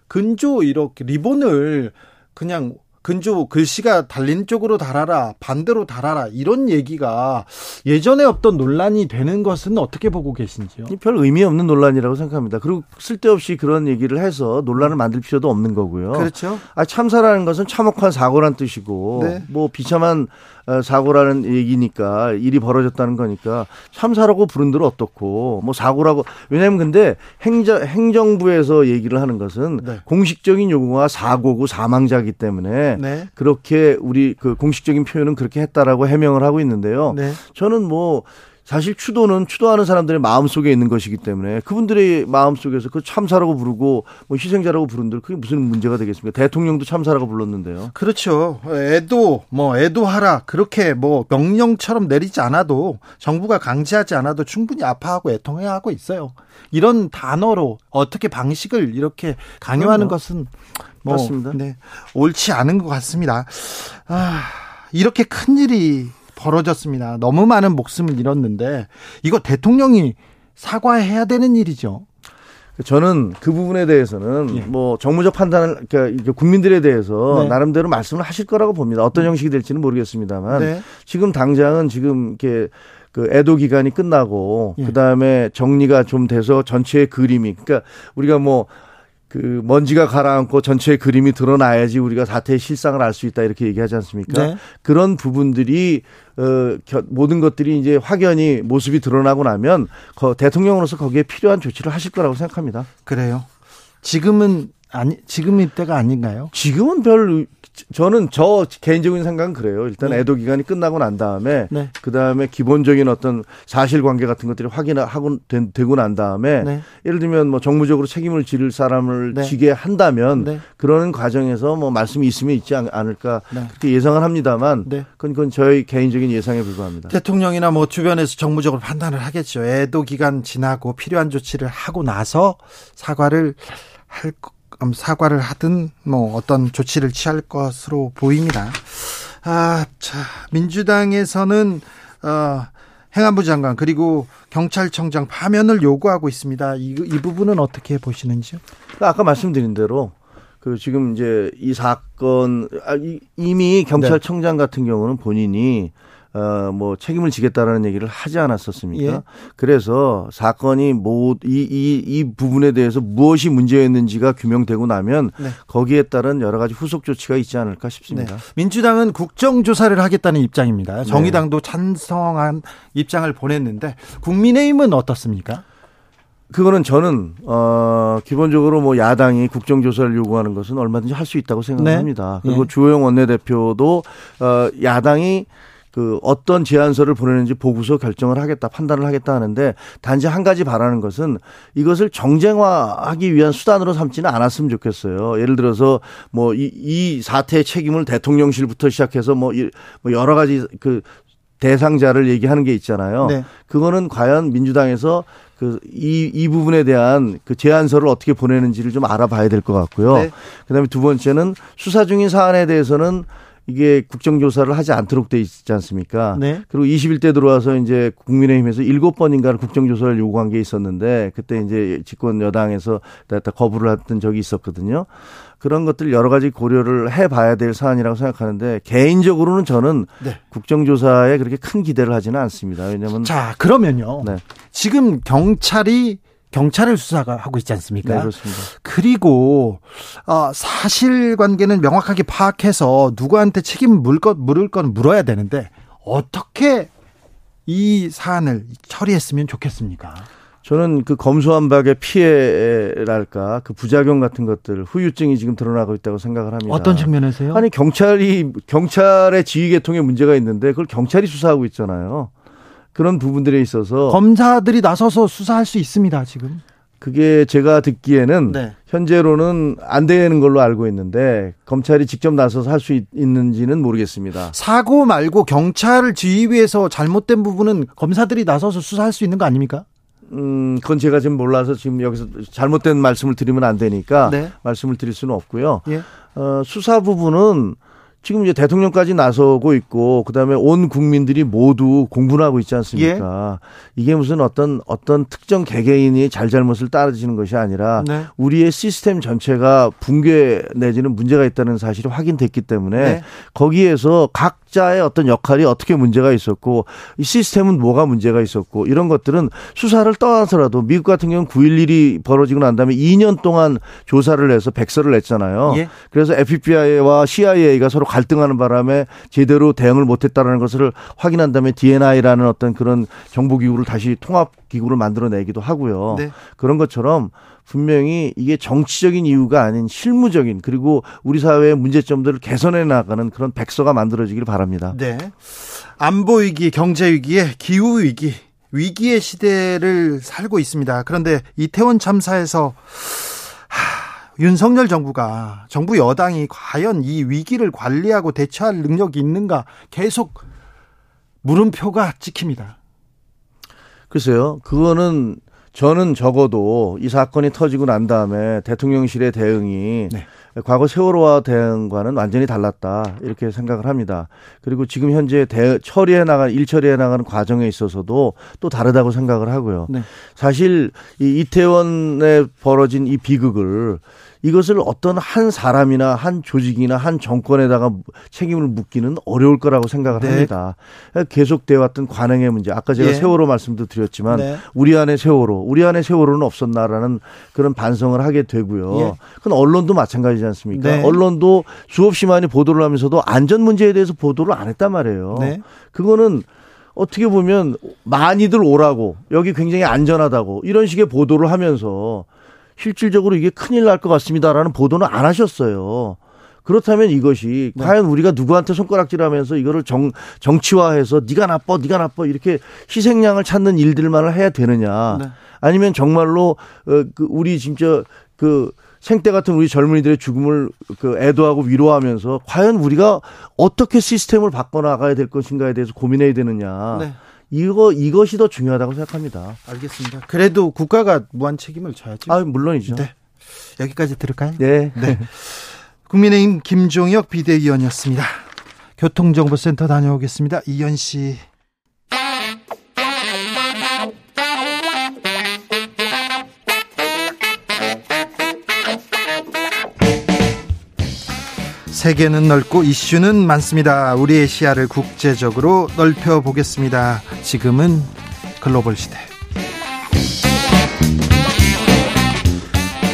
근조 이렇게 리본을 그냥 근조 글씨가 달린 쪽으로 달아라 반대로 달아라 이런 얘기가 예전에 없던 논란이 되는 것은 어떻게 보고 계신지요? 별 의미 없는 논란이라고 생각합니다. 그리고 쓸데없이 그런 얘기를 해서 논란을 만들 필요도 없는 거고요. 그렇죠. 아 참사라는 것은 참혹한 사고란 뜻이고 네. 뭐 비참한 어, 사고라는 얘기니까 일이 벌어졌다는 거니까 참사라고 부른 대로 어떻고 뭐 사고라고 왜냐하면 근데 행정 행정부에서 얘기를 하는 것은 네. 공식적인 용어가 사고고 사망자이기 때문에 네. 그렇게 우리 그 공식적인 표현은 그렇게 했다라고 해명을 하고 있는데요. 네. 저는 뭐 사실 추도는 추도하는 사람들의 마음 속에 있는 것이기 때문에 그분들의 마음 속에서 그 참사라고 부르고 뭐 희생자라고 부른들 그게 무슨 문제가 되겠습니까? 대통령도 참사라고 불렀는데요. 그렇죠. 애도 뭐 애도하라 그렇게 뭐 명령처럼 내리지 않아도 정부가 강제하지 않아도 충분히 아파하고 애통해야 하고 있어요. 이런 단어로 어떻게 방식을 이렇게 강요하는. 것은 뭐 맞습니다. 네, 옳지 않은 것 같습니다. 아, 이렇게 큰 일이 벌어졌습니다. 너무 많은 목숨을 잃었는데 이거 대통령이 사과해야 되는 일이죠. 저는 그 부분에 대해서는 예. 뭐 정무적 판단을 그러니까 국민들에 대해서 네. 나름대로 말씀을 하실 거라고 봅니다. 어떤 형식이 될지는 모르겠습니다만 네. 지금 당장은 지금 이렇게 그 애도 기간이 끝나고 예. 그다음에 정리가 좀 돼서 전체의 그림이 그러니까 우리가 뭐 그 먼지가 가라앉고 전체의 그림이 드러나야지 우리가 사태의 실상을 알 수 있다 이렇게 얘기하지 않습니까? 네. 그런 부분들이 어 모든 것들이 이제 확연히 모습이 드러나고 나면 대통령으로서 거기에 필요한 조치를 하실 거라고 생각합니다. 그래요. 지금은 아니 지금이 때가 아닌가요? 지금은 별 저는 저 개인적인 생각은 그래요. 일단 네. 애도 기간이 끝나고 난 다음에 네. 그 다음에 기본적인 어떤 사실관계 같은 것들이 확인하고 되고 난 다음에 네. 예를 들면 뭐 정무적으로 책임을 지를 사람을 네. 지게 한다면 네. 그러는 과정에서 뭐 말씀이 있으면 있지 않을까 네. 그렇게 예상을 합니다만 그건, 그건 저희 개인적인 예상에 불과합니다. 대통령이나 뭐 주변에서 정무적으로 판단을 하겠죠. 애도 기간 지나고 필요한 조치를 하고 나서 사과를 할 사과를 하든 뭐 어떤 조치를 취할 것으로 보입니다. 아, 자, 민주당에서는 어 행안부 장관 그리고 경찰청장 파면을 요구하고 있습니다. 이, 이 부분은 어떻게 보시는지요? 아까 말씀드린 대로 그 지금 이제 이 사건 아, 이미 경찰청장 네. 같은 경우는 본인이 어, 뭐 책임을 지겠다라는 얘기를 하지 않았었습니까? 예. 그래서 사건이 뭐, 이, 이, 이 부분에 대해서 무엇이 문제였는지가 규명되고 나면 네. 거기에 따른 여러 가지 후속 조치가 있지 않을까 싶습니다. 네. 민주당은 국정조사를 하겠다는 입장입니다. 네. 정의당도 찬성한 입장을 보냈는데 국민의힘은 어떻습니까? 그거는 저는 어 기본적으로 뭐 야당이 국정조사를 요구하는 것은 얼마든지 할 수 있다고 생각합니다. 네. 그리고 네. 주호영 원내대표도 어 야당이 그 어떤 제안서를 보내는지 보고서 결정을 하겠다 판단을 하겠다 하는데 단지 한 가지 바라는 것은 이것을 정쟁화하기 위한 수단으로 삼지는 않았으면 좋겠어요. 예를 들어서 뭐이 이 사태의 책임을 대통령실부터 시작해서 뭐, 뭐 여러 가지 그 대상자를 얘기하는 게 있잖아요. 네. 그거는 과연 민주당에서 그이이 부분에 대한 그 제안서를 어떻게 보내는지를 좀 알아봐야 될 것 같고요. 네. 그다음에 두 번째는 수사 중인 사안에 대해서는 이게 국정조사를 하지 않도록 돼 있지 않습니까? 네. 그리고 21대 들어와서 이제 국민의힘에서 일곱 번인가를 국정조사를 요구한 게 있었는데 그때 이제 집권 여당에서 다 거부를 했던 적이 있었거든요. 그런 것들 여러 가지 고려를 해봐야 될 사안이라고 생각하는데 개인적으로는 저는 네. 국정조사에 그렇게 큰 기대를 하지는 않습니다. 왜냐하면 자 그러면요. 네. 지금 경찰이 경찰을 수사하고 있지 않습니까? 네, 그렇습니다. 그리고 어, 사실관계는 명확하게 파악해서 누구한테 책임 물 것, 물을 건 물어야 되는데 어떻게 이 사안을 처리했으면 좋겠습니까? 저는 그 검소한 박의 피해랄까 그 부작용 같은 것들 후유증이 지금 드러나고 있다고 생각을 합니다. 어떤 측면에서요? 아니 경찰이 경찰의 지휘 계통에 문제가 있는데 그걸 경찰이 수사하고 있잖아요. 그런 부분들에 있어서 검사들이 나서서 수사할 수 있습니다, 지금. 그게 제가 듣기에는 네. 현재로는 안 되는 걸로 알고 있는데 검찰이 직접 나서서 할 수 있는지는 모르겠습니다. 사고 말고 경찰 지휘부에서 잘못된 부분은 검사들이 나서서 수사할 수 있는 거 아닙니까? 음, 그건 제가 지금 몰라서 지금 여기서 잘못된 말씀을 드리면 안 되니까 네. 말씀을 드릴 수는 없고요. 예. 어, 수사 부분은 지금 이제 대통령까지 나서고 있고 그다음에 온 국민들이 모두 공분하고 있지 않습니까? 예. 이게 무슨 어떤 어떤 특정 개개인이 잘잘못을 따르지는 것이 아니라 네. 우리의 시스템 전체가 붕괴 내지는 문제가 있다는 사실이 확인됐기 때문에 네. 거기에서 각자의 어떤 역할이 어떻게 문제가 있었고 이 시스템은 뭐가 문제가 있었고 이런 것들은 수사를 떠나서라도 미국 같은 경우는 9.11이 벌어지고 난 다음에 2년 동안 조사를 해서 백서를 냈잖아요. 예. 그래서 FBI와 CIA가 서로 갈등하는 바람에 제대로 대응을 못했다라는 것을 확인한 다음에 DNI라는 어떤 그런 정보기구를 다시 통합기구를 만들어내기도 하고요. 네. 그런 것처럼 분명히 이게 정치적인 이유가 아닌 실무적인 그리고 우리 사회의 문제점들을 개선해 나가는 그런 백서가 만들어지길 바랍니다. 네. 안보 위기, 경제 위기에 기후 위기, 위기의 시대를 살고 있습니다. 그런데 이태원 참사에서 윤석열 정부가 정부 여당이 과연 이 위기를 관리하고 대처할 능력이 있는가 계속 물음표가 찍힙니다. 글쎄요. 그거는 저는 적어도 이 사건이 터지고 난 다음에 대통령실의 대응이 네. 과거 세월호와 대응과는 완전히 달랐다 이렇게 생각을 합니다. 그리고 지금 현재 대, 처리해 나간 일 처리해 나가는 과정에 있어서도 또 다르다고 생각을 하고요. 네. 사실 이 이태원에 벌어진 이 비극을 이것을 어떤 한 사람이나 한 조직이나 한 정권에다가 책임을 묻기는 어려울 거라고 생각을 네. 합니다. 계속돼 왔던 관행의 문제. 아까 제가 예. 세월호 말씀도 드렸지만 네. 우리 안에 세월호, 우리 안에 세월호는 없었나라는 그런 반성을 하게 되고요. 예. 그건 언론도 마찬가지지 않습니까? 네. 언론도 수없이 많이 보도를 하면서도 안전 문제에 대해서 보도를 안 했단 말이에요. 네. 그거는 어떻게 보면 많이들 오라고 여기 굉장히 안전하다고 이런 식의 보도를 하면서 실질적으로 이게 큰일 날 것 같습니다라는 보도는 안 하셨어요. 그렇다면 이것이 네. 과연 우리가 누구한테 손가락질하면서 이거를 정 정치화해서 네가 나빠, 네가 나빠 이렇게 희생양을 찾는 일들만을 해야 되느냐? 네. 아니면 정말로 어, 그 우리 진짜 그 생때 같은 우리 젊은이들의 죽음을 그 애도하고 위로하면서 과연 우리가 어떻게 시스템을 바꿔 나가야 될 것인가에 대해서 고민해야 되느냐? 네. 이거 이것이 더 중요하다고 생각합니다. 알겠습니다. 그래도 국가가 무한 책임을 져야죠. 아, 물론이죠. 네. 여기까지 들을까요? 네. 네. 국민의힘 김종혁 비대위원이었습니다. 교통정보센터 다녀오겠습니다. 이현 씨. 세계는 넓고 이슈는 많습니다. 우리의 시야를 국제적으로 넓혀 보겠습니다. 지금은 글로벌 시대.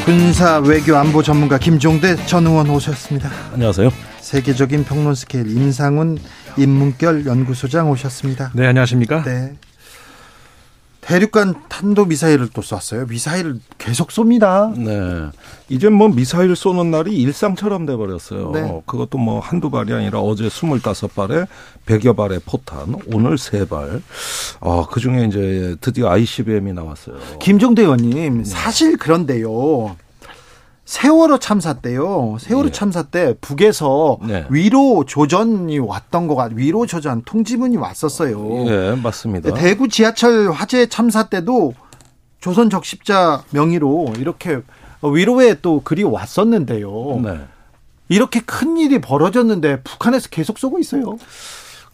군사 외교 안보 전문가 김종대 전 의원 오셨습니다. 안녕하세요. 세계적인 평론 스케일 임상훈 인문결 연구소장 오셨습니다. 네, 안녕하십니까? 네. 대륙간 탄도 미사일을 또 쐈어요. 미사일을 계속 쏩니다. 네. 이제 뭐 미사일 쏘는 날이 일상처럼 돼 버렸어요. 네. 그것도 뭐 한두 발이 아니라 어제 25발에 100여 발의 포탄, 오늘 3발. 아, 그중에 이제 드디어 ICBM이 나왔어요. 김종대 의원님, 네. 사실 그런데요. 세월호 참사 때요. 세월호 네. 참사 때 북에서 네. 위로 조전이 왔던 거가 위로 조전 통지문이 왔었어요. 네, 맞습니다. 대구 지하철 화재 참사 때도 조선 적십자 명의로 이렇게 위로에 또 글이 왔었는데요. 네. 이렇게 큰 일이 벌어졌는데 북한에서 계속 쏘고 있어요.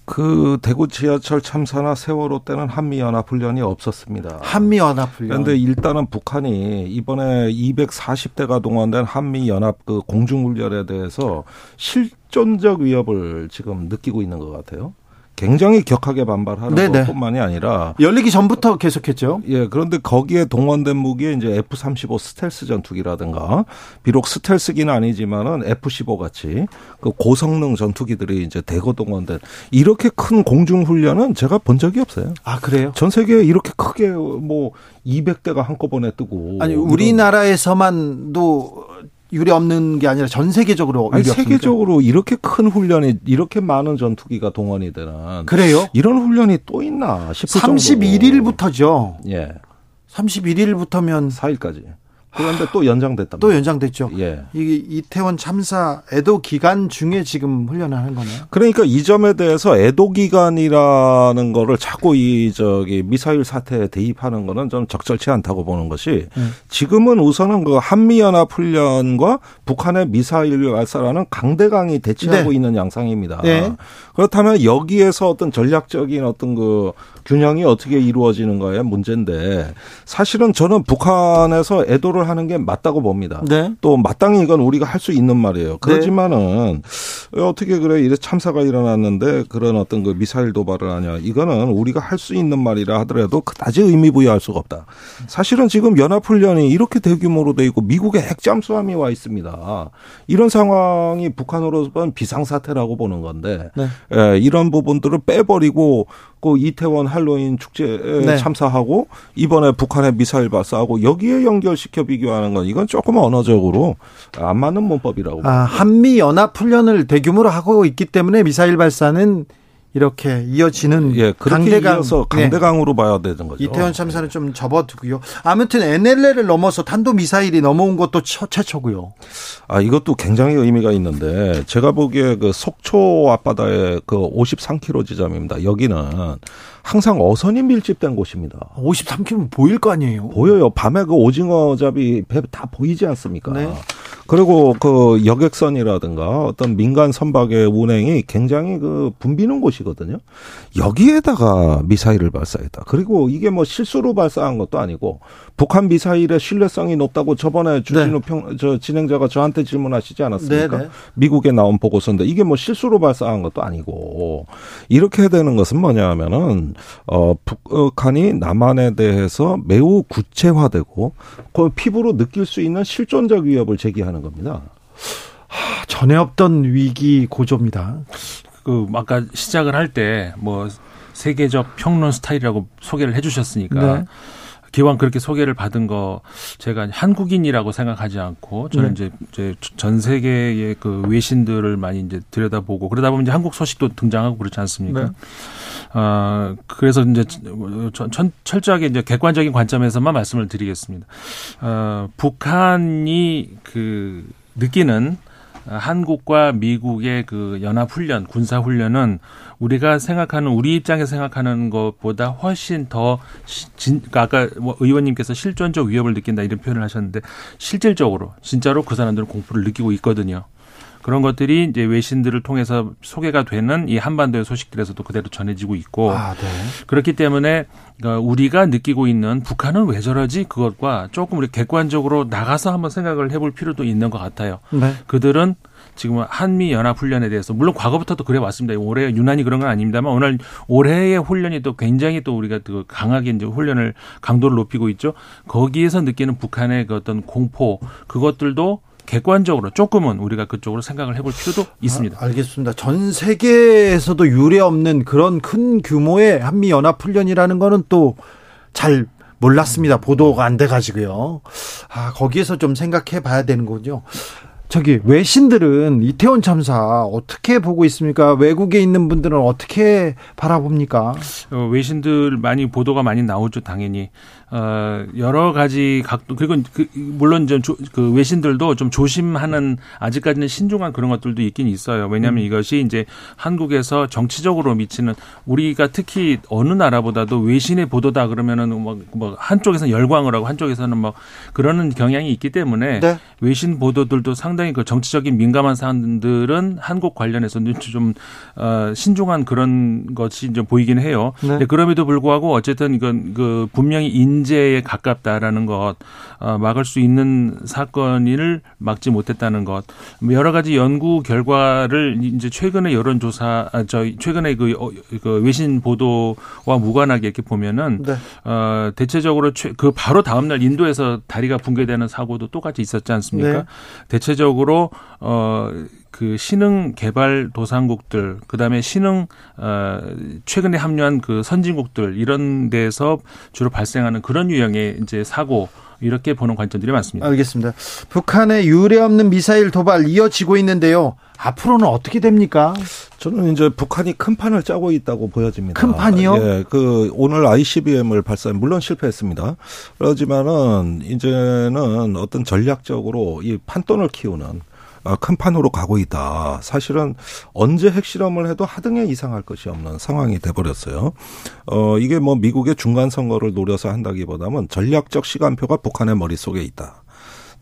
그 대구 지하철 참사나 세월호 때는 한미연합훈련이 없었습니다. 한미연합훈련. 그런데 일단은 북한이 이번에 240대가 동원된 한미연합 그 공중훈련에 대해서 실존적 위협을 지금 느끼고 있는 것 같아요. 굉장히 격하게 반발하는 네네. 것뿐만이 아니라 열리기 전부터 계속했죠. 예, 그런데 거기에 동원된 무기에 이제 F-35 스텔스 전투기라든가 비록 스텔스기는 아니지만은 F-15 같이 그 고성능 전투기들이 이제 대거 동원된 이렇게 큰 공중 훈련은 제가 본 적이 없어요. 아 그래요? 전 세계에 이렇게 크게 뭐 200대가 한꺼번에 뜨고 아니 우리나라에서만도 유례 없는 게 아니라 전 세계적으로 아니, 세계적으로 이렇게 큰 훈련이 이렇게 많은 전투기가 동원이 되는 그래요? 이런 훈련이 또 있나 싶을 31일부터죠. 예. 31일부터면 4일까지. 그런데 또 연장됐다. 또 연장됐죠. 예. 이게 이태원 참사 애도 기간 중에 지금 훈련을 하는 거네요. 그러니까 이 점에 대해서 애도 기간이라는 거를 자꾸 이 저기 미사일 사태에 대입하는 거는 좀 적절치 않다고 보는 것이 음. 지금은 우선은 그 한미 연합 훈련과 북한의 미사일 발사라는 강대강이 대치하고 네. 있는 양상입니다. 네. 그렇다면 여기에서 어떤 전략적인 어떤 그 균형이 어떻게 이루어지는가의 문제인데 사실은 저는 북한에서 애도를 하는 게 맞다고 봅니다. 네. 또 마땅히 이건 우리가 할 수 있는 말이에요. 네. 그렇지만은 네. 어떻게 그래 이래 참사가 일어났는데 그런 어떤 그 미사일 도발을 하냐 이거는 우리가 할 수 있는 말이라 하더라도 그다지 의미 부여할 수가 없다. 사실은 지금 연합훈련이 이렇게 대규모로 돼 있고 미국의 핵잠수함이 와 있습니다. 이런 상황이 북한으로서는 비상사태라고 보는 건데 네. 예, 이런 부분들을 빼버리고 그 이태원 할로윈 축제에 네. 참사하고 이번에 북한의 미사일 발사하고 여기에 연결시켜 비교하는 건 이건 조금 언어적으로 안 맞는 문법이라고. 아, 한미 연합 훈련을 대규모로 하고 있기 때문에 미사일 발사는 이렇게 이어지는 예, 강대강 서 네. 강대강으로 네. 봐야 되는 거죠. 이태원 참사는 좀 접어두고요. 아무튼 NLL을 넘어서 탄도 미사일이 넘어온 것도 최초고요. 아 이것도 굉장히 의미가 있는데 제가 보기에 그 속초 앞바다의 그 53km 지점입니다. 여기는 항상 어선이 밀집된 곳입니다. 53km 보일 거 아니에요? 보여요. 밤에 그 오징어 잡이 배 다 보이지 않습니까? 네. 그리고 그 여객선이라든가 어떤 민간 선박의 운행이 굉장히 그 붐비는 곳이거든요. 여기에다가 미사일을 발사했다. 그리고 이게 뭐 실수로 발사한 것도 아니고 북한 미사일의 신뢰성이 높다고 저번에 주진우 네. 평, 저 진행자가 저한테 질문하시지 않았습니까? 네, 네. 미국에 나온 보고서인데 이게 뭐 실수로 발사한 것도 아니고 이렇게 되는 것은 뭐냐 하면은 어 북한이 남한에 대해서 매우 구체화되고 그 피부로 느낄 수 있는 실존적 위협을 제기하는 겁니다. 하, 전에 없던 위기 고조입니다. 그 아까 시작을 할 때 뭐 세계적 평론 스타일이라고 소개를 해주셨으니까 네. 기왕 그렇게 소개를 받은 거 제가 한국인이라고 생각하지 않고 저는 네. 이제 이제 전 세계의 그 외신들을 많이 이제 들여다보고 그러다 보면 이제 한국 소식도 등장하고 그렇지 않습니까? 네. 아 그래서 이제 천, 철저하게 이제 객관적인 관점에서만 말씀을 드리겠습니다. 어, 북한이 그 느끼는 한국과 미국의 그 연합 훈련, 군사 훈련은 우리가 생각하는 우리 입장에서 생각하는 것보다 훨씬 더 진, 그러니까 아까 뭐 의원님께서 실존적 위협을 느낀다 이런 표현을 하셨는데 실질적으로 진짜로 그 사람들은 공포를 느끼고 있거든요. 그런 것들이 이제 외신들을 통해서 소개가 되는 이 한반도의 소식들에서도 그대로 전해지고 있고 아, 네. 그렇기 때문에 그러니까 우리가 느끼고 있는 북한은 왜 저러지 그것과 조금 우리 객관적으로 나가서 한번 생각을 해볼 필요도 있는 것 같아요. 네. 그들은 지금 한미 연합 훈련에 대해서 물론 과거부터도 그래 왔습니다. 올해 유난히 그런 건 아닙니다만 오늘 올해의 훈련이 또 굉장히 또 우리가 그 강하게 이제 훈련을 강도를 높이고 있죠. 거기에서 느끼는 북한의 그 어떤 공포 그것들도 객관적으로 조금은 우리가 그쪽으로 생각을 해볼 필요도 있습니다. 아, 알겠습니다. 전 세계에서도 유례 없는 그런 큰 규모의 한미 연합 훈련이라는 거는 또 잘 몰랐습니다. 보도가 안 돼가지고요. 아, 거기에서 좀 생각해 봐야 되는군요. 저기 외신들은 이태원 참사 어떻게 보고 있습니까? 외국에 있는 분들은 어떻게 바라봅니까? 어, 외신들 많이 보도가 많이 나오죠, 당연히. 어, 여러 가지 각도 그리고 그, 물론 좀 조, 그 외신들도 좀 조심하는 아직까지는 신중한 그런 것들도 있긴 있어요. 왜냐하면 음. 이것이 이제 한국에서 정치적으로 미치는 우리가 특히 어느 나라보다도 외신의 보도다 그러면은 뭐, 뭐 한쪽에서는 열광을 하고 한쪽에서는 뭐 그러는 경향이 있기 때문에 네. 외신 보도들도 상당히 그 정치적인 민감한 사안들은 한국 관련해서 좀 어, 신중한 그런 것이 이제 보이긴 해요. 네. 그럼에도 불구하고 어쨌든 이건 그 분명히 인 인재에 가깝다라는 것, 어, 막을 수 있는 사건을 막지 못했다는 것, 뭐 여러 가지 연구 결과를 이제 최근의 여론조사, 아, 저 최근에 그, 어, 그 외신 보도와 무관하게 이렇게 보면은 네. 어, 대체적으로 최, 그 바로 다음 날 인도에서 다리가 붕괴되는 사고도 똑같이 있었지 않습니까? 네. 대체적으로 어. 그 신흥 개발 도상국들 그다음에 신흥 어 최근에 합류한 그 선진국들 이런 데서 주로 발생하는 그런 유형의 이제 사고 이렇게 보는 관점들이 많습니다. 알겠습니다. 북한의 유례 없는 미사일 도발 이어지고 있는데요. 앞으로는 어떻게 됩니까? 저는 이제 북한이 큰 판을 짜고 있다고 보여집니다. 큰 판이요? 예, 그 오늘 ICBM을 발사 물론 실패했습니다. 그렇지만은 이제는 어떤 전략적으로 이 판돈을 키우는 아, 큰 판으로 가고 있다. 사실은 언제 핵실험을 해도 하등에 이상할 것이 없는 상황이 돼버렸어요. 어, 이게 뭐 미국의 중간 선거를 노려서 한다기보다는 전략적 시간표가 북한의 머릿속에 있다.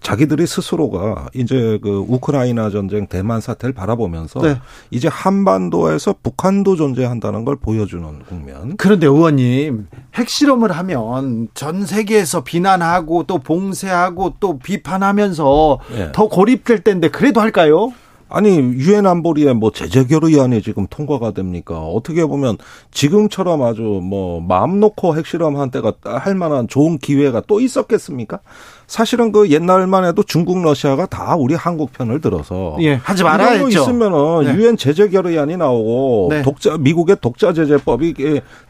자기들이 스스로가 이제 그 우크라이나 전쟁 대만 사태를 바라보면서 네. 이제 한반도에서 북한도 존재한다는 걸 보여주는 국면. 그런데 의원님 핵실험을 하면 전 세계에서 비난하고 또 봉쇄하고 또 비판하면서 네. 더 고립될 텐데 그래도 할까요? 아니 유엔 안보리에 뭐 제재 결의안이 지금 통과가 됩니까? 어떻게 보면 지금처럼 아주 뭐 마음 놓고 핵실험한 때가 할 만한 좋은 기회가 또 있었겠습니까? 사실은 그 옛날만 해도 중국 러시아가 다 우리 한국 편을 들어서 예, 하지 말아야 했죠. 있으면은 네. 유엔 네. 제재 결의안이 나오고 네. 독자 미국의 독자 제재법이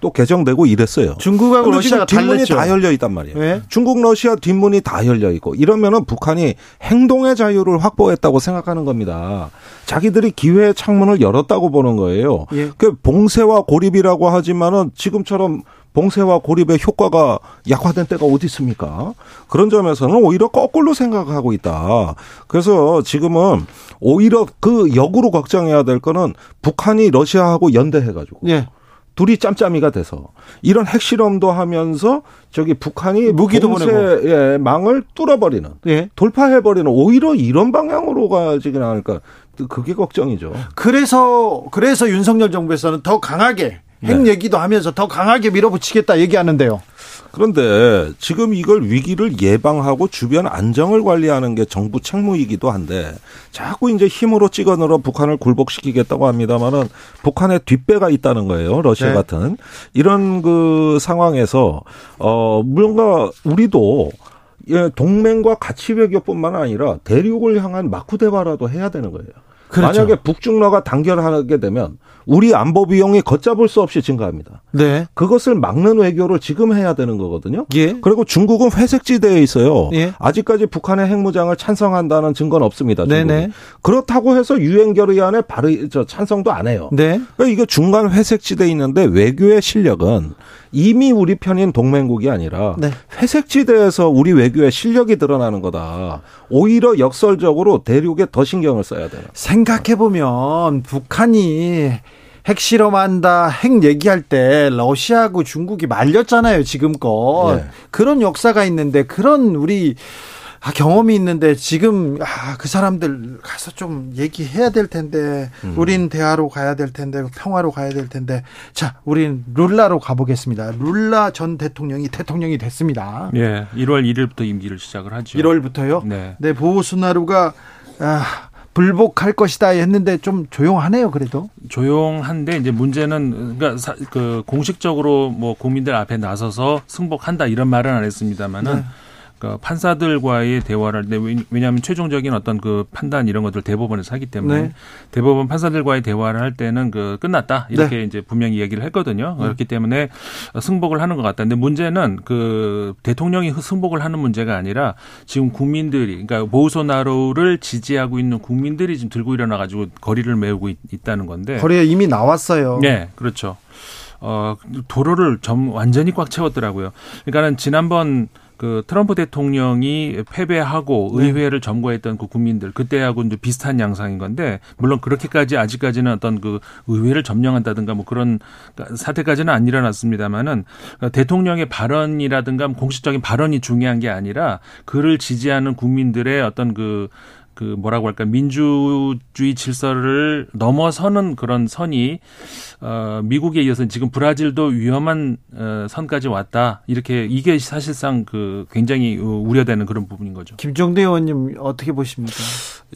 또 개정되고 이랬어요. 중국하고 러시아가 뒷문이 달랬죠. 다 열려 있단 말이에요. 네. 중국 러시아 뒷문이 다 열려 있고 이러면은 북한이 행동의 자유를 확보했다고 생각하는 겁니다. 자기들이 기회의 창문을 열었다고 보는 거예요. 예. 그 봉쇄와 고립이라고 하지만은 지금처럼 봉쇄와 고립의 효과가 약화된 때가 어디 있습니까? 그런 점에서는 오히려 거꾸로 생각하고 있다. 그래서 지금은 오히려 그 역으로 걱정해야 될 거는 북한이 러시아하고 연대해가지고. 예. 둘이 짬짬이가 돼서 이런 핵실험도 하면서 저기 북한이 무기도 보내고 예, 망을 뚫어버리는 예. 돌파해버리는 오히려 이런 방향으로 가지는 않을까 그게 걱정이죠. 그래서 그래서 윤석열 정부에서는 더 강하게 핵 네. 얘기도 하면서 더 강하게 밀어붙이겠다 얘기하는데요. 그런데 지금 이걸 위기를 예방하고 주변 안정을 관리하는 게 정부 책무이기도 한데 자꾸 이제 힘으로 찍어 넣어 북한을 굴복시키겠다고 합니다만은 북한의 뒷배가 있다는 거예요. 러시아 네. 같은 이런 그 상황에서 어 뭔가 우리도 예, 동맹과 가치 외교뿐만 아니라 대륙을 향한 마쿠 대화라도 해야 되는 거예요. 그렇죠. 만약에 북중러가 단결하게 되면 우리 안보 비용이 걷잡을 수 없이 증가합니다. 네. 그것을 막는 외교를 지금 해야 되는 거거든요. 예. 그리고 중국은 회색지대에 있어요. 예. 아직까지 북한의 핵무장을 찬성한다는 증거는 없습니다. 중국이. 네네. 그렇다고 해서 유엔 결의안에 바로 저 찬성도 안 해요. 네. 그러니까 이게 중간 회색지대에 있는데 외교의 실력은 이미 우리 편인 동맹국이 아니라 네. 회색지대에서 우리 외교의 실력이 드러나는 거다. 오히려 역설적으로 대륙에 더 신경을 써야 돼요. 생각해 보면 북한이 핵실험한다, 핵 얘기할 때 러시아하고 중국이 말렸잖아요, 지금껏. 네. 그런 역사가 있는데 그런 우리 아, 경험이 있는데 지금 아, 그 사람들 가서 좀 얘기해야 될 텐데 음. 우린 대화로 가야 될 텐데 평화로 가야 될 텐데 자 우린 룰라로 가보겠습니다. 룰라 전 대통령이 대통령이 됐습니다. 예, 1월 1일부터 임기를 시작을 하죠. 1월부터요? 네. 네, 보호수나루가 아, 불복할 것이다 했는데 좀 조용하네요, 그래도. 조용한데 이제 문제는 그러니까 사, 그 공식적으로 뭐 국민들 앞에 나서서 승복한다 이런 말은 안 했습니다만은. 네. 그러니까 판사들과의 대화를 할때 왜냐하면 최종적인 어떤 그 판단 이런 것들 대법원에서 하기 때문에 네. 대법원 판사들과의 대화를 할 때는 그 끝났다 이렇게 네. 이제 분명히 얘기를 했거든요. 네. 그렇기 때문에 승복을 하는 것 같다. 근데 문제는 그 대통령이 승복을 하는 문제가 아니라 지금 국민들이 그러니까 보우소나로를 지지하고 있는 국민들이 지금 들고 일어나 가지고 거리를 메우고 있, 다는 건데 거리에 이미 나왔어요. 네, 그렇죠. 어 도로를 점 완전히 꽉 채웠더라고요. 그러니까는 지난번 그 트럼프 대통령이 패배하고 네. 의회를 점거했던 그 국민들 그때하고 이제 비슷한 양상인 건데 물론 그렇게까지 아직까지는 어떤 그 의회를 점령한다든가 뭐 그런 사태까지는 안 일어났습니다만은 대통령의 발언이라든가 공식적인 발언이 중요한 게 아니라 그를 지지하는 국민들의 어떤 그 그 뭐라고 할까 민주주의 질서를 넘어서는 그런 선이 어 미국에 이어서 지금 브라질도 위험한 어 선까지 왔다 이렇게 이게 사실상 그 굉장히 우려되는 그런 부분인 거죠. 김종대 의원님 어떻게 보십니까?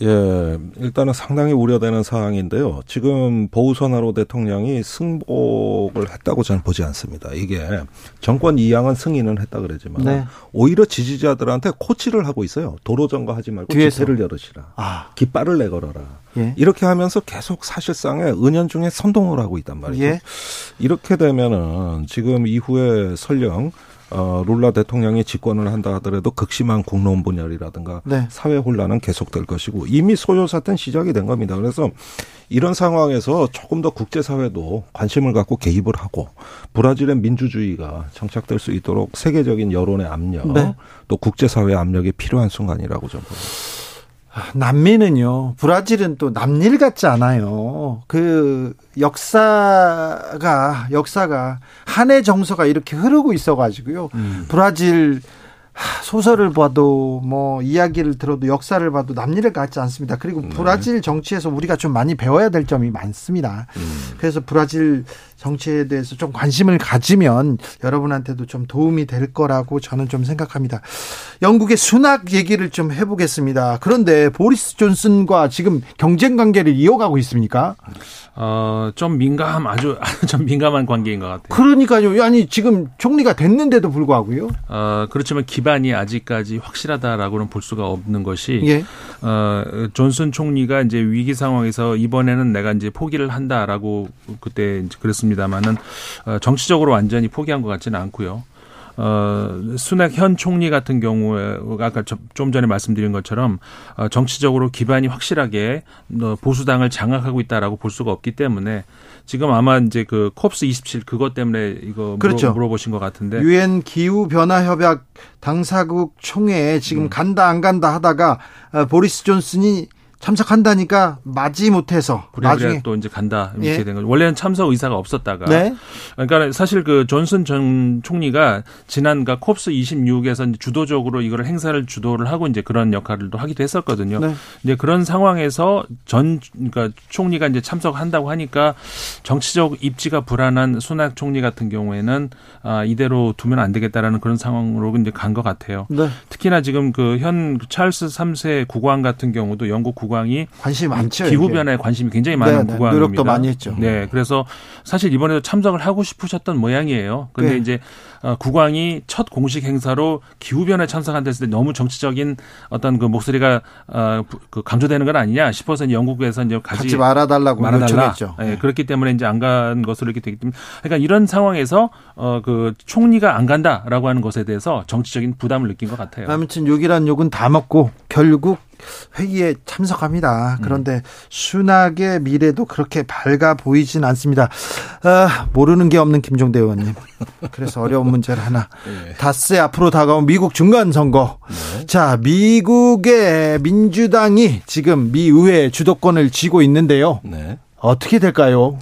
예, 일단은 상당히 우려되는 상황인데요. 지금 보우선하로 대통령이 승복을 했다고 저는 보지 않습니다. 이게 정권 이양은 승인은 했다 그러지만 네. 오히려 지지자들한테 코치를 하고 있어요. 도로 점거하지 말고 뒤에서. 집회를 열으시 라. 아. 깃발을 내걸어라. 예. 이렇게 하면서 계속 사실상의 은연중에 선동을 하고 있단 말이죠. 예. 이렇게 되면은 지금 이후에 설령 어, 룰라 대통령이 집권을 한다 하더라도 극심한 공론 분열이라든가 네. 사회 혼란은 계속될 것이고 이미 소요 사태는 시작이 된 겁니다. 그래서 이런 상황에서 조금 더 국제사회도 관심을 갖고 개입을 하고 브라질의 민주주의가 정착될 수 있도록 세계적인 여론의 압력 네. 또 국제사회 압력이 필요한 순간이라고 저는 봅니다. 남미는요, 브라질은 또 남일 같지 않아요. 그 역사가, 역사가, 한해 정서가 이렇게 흐르고 있어가지고요. 음. 브라질 소설을 봐도 뭐 이야기를 들어도 역사를 봐도 남일을 같지 않습니다. 그리고 네. 브라질 정치에서 우리가 좀 많이 배워야 될 점이 많습니다. 음. 그래서 브라질 정치에 대해서 좀 관심을 가지면 여러분한테도 좀 도움이 될 거라고 저는 좀 생각합니다. 영국의 순학 얘기를 좀 해보겠습니다. 그런데 보리스 존슨과 지금 경쟁 관계를 이어가고 있습니까? 어, 좀 민감, 아주, 좀 민감한 관계인 것 같아요. 그러니까요. 아니, 지금 총리가 됐는데도 불구하고요. 어, 그렇지만 기반이 아직까지 확실하다라고는 볼 수가 없는 것이, 예. 어, 존슨 총리가 이제 위기 상황에서 이번에는 내가 이제 포기를 한다라고 그때 그랬습니다 만은, 어, 정치적으로 완전히 포기한 것 같지는 않고요. 어, 순핵 현 총리 같은 경우에 아까 좀 전에 말씀드린 것처럼 어, 정치적으로 기반이 확실하게 어, 보수당을 장악하고 있다라고 볼 수가 없기 때문에 지금 아마 이제 그 콥스 27 그것 때문에 이거 그렇죠. 물어, 보신것 같은데 유엔 기후 변화 협약 당사국 총회에 지금 음. 간다 안 간다 하다가 어, 보리스 존슨이 참석한다니까 맞지 못해서 나중에 또 이제 간다 이렇게 예. 된 거죠. 원래는 참석 의사가 없었다가 네. 그러니까 사실 그 존슨 전 총리가 지난 그 콥스 26에서 주도적으로 이걸 행사를 주도를 하고 이제 그런 역할을 또 하기도 했었거든요. 네. 이제 그런 상황에서 전 그러니까 총리가 이제 참석한다고 하니까 정치적 입지가 불안한 순낙 총리 같은 경우에는 아 이대로 두면 안 되겠다라는 그런 상황으로 이제 간 것 같아요. 네. 특히나 지금 그 현 찰스 3세 국왕 같은 경우도 영국 국 국왕이 관심이 많죠. 기후 변화에 관심이 굉장히 많은 네, 국왕입니다. 노력도 많이 했죠. 네, 그래서 사실 이번에도 참석을 하고 싶으셨던 모양이에요. 근데 네. 이제 어, 국왕이 첫 공식 행사로 기후 변화에 참석한다 했을 때 너무 정치적인 어떤 그 목소리가 어, 그 강조되는 건 아니냐 싶어서 영국에서 이제 가지, 가지 말아달라고 말아달라. 요청했죠. 네, 그렇기 때문에 이제 안 간 것으로 이렇게 되기 때문에 그러니까 이런 상황에서 어, 그 총리가 안 간다라고 하는 것에 대해서 정치적인 부담을 느낀 것 같아요. 아무튼 욕이란 욕은 다 먹고 결국 회의에 참석합니다. 그런데 음. 순학의 미래도 그렇게 밝아 보이진 않습니다. 아, 모르는 게 없는 김종대 의원님. 그래서 어려운 문제를 하나. 네. 닷새 앞으로 다가온 미국 중간 선거. 네. 자, 미국의 민주당이 지금 미 의회 주도권을 쥐고 있는데요. 네. 어떻게 될까요?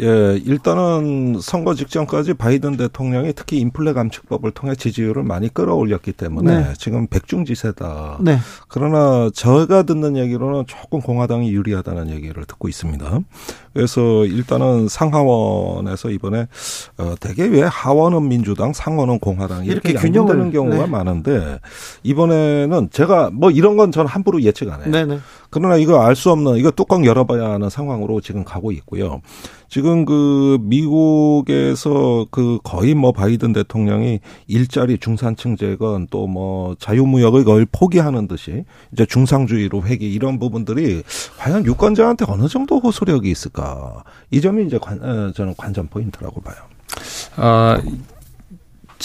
예, 일단은 선거 직전까지 바이든 대통령이 특히 인플레 감축법을 통해 지지율을 많이 끌어올렸기 때문에 네. 지금 백중지세다. 네. 그러나 제가 듣는 얘기로는 조금 공화당이 유리하다는 얘기를 듣고 있습니다. 그래서 일단은 상하원에서 이번에 어 대개 왜 하원은 민주당, 상원은 공화당 이렇게, 이렇게 균형되는 경우가 네. 많은데 이번에는 제가 뭐 이런 건 저는 함부로 예측 안 해요. 네네. 그러나 이거 알 수 없는 이거 뚜껑 열어봐야 하는 상황으로 지금 가고 있고요. 지금 그 미국에서 그 거의 뭐 바이든 대통령이 일자리 중산층 재건 또 뭐 자유무역을 거의 포기하는 듯이 이제 중상주의로 회귀 이런 부분들이 과연 유권자한테 어느 정도 호소력이 있을까? 이 점이 이제 관, 어, 저는 관전 포인트라고 봐요. 어,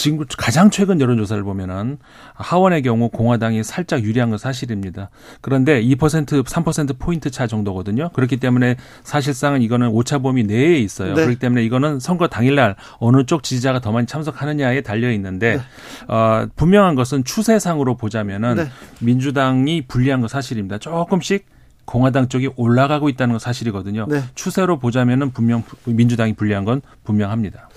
지금 가장 최근 여론조사를 보면은 하원의 경우 공화당이 살짝 유리한 건 사실입니다. 그런데 2% 3% 포인트 차 정도거든요. 그렇기 때문에 사실상은 이거는 오차 범위 내에 있어요. 네. 그렇기 때문에 이거는 선거 당일날 어느 쪽 지지자가 더 많이 참석하느냐에 달려 있는데 네. 어, 분명한 것은 추세상으로 보자면은 네. 민주당이 불리한 건 사실입니다. 조금씩 공화당 쪽이 올라가고 있다는 건 사실이거든요. 네. 추세로 보자면은 분명 민주당이 불리한 건 분명합니다.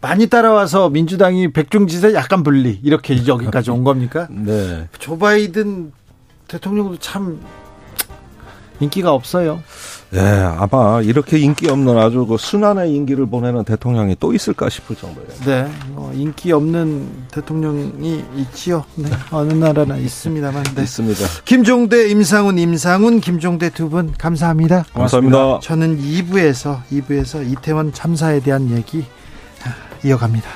많이 따라와서 민주당이 백중지세 약간 분리 이렇게 여기까지 온 겁니까? 네. 조 바이든 대통령도 참 인기가 없어요. 네, 아마 이렇게 인기 없는 아주 그 순환의 인기를 보내는 대통령이 또 있을까 싶을 정도예요. 네, 뭐 인기 없는 대통령이 있지요. 네, 어느 나라나 있습니다만. 네. 있습니다. 김종대, 임상훈, 임상훈, 김종대 두 분 감사합니다. 고맙습니다. 저는 2부에서 2부에서 이태원 참사에 대한 얘기 이어갑니다.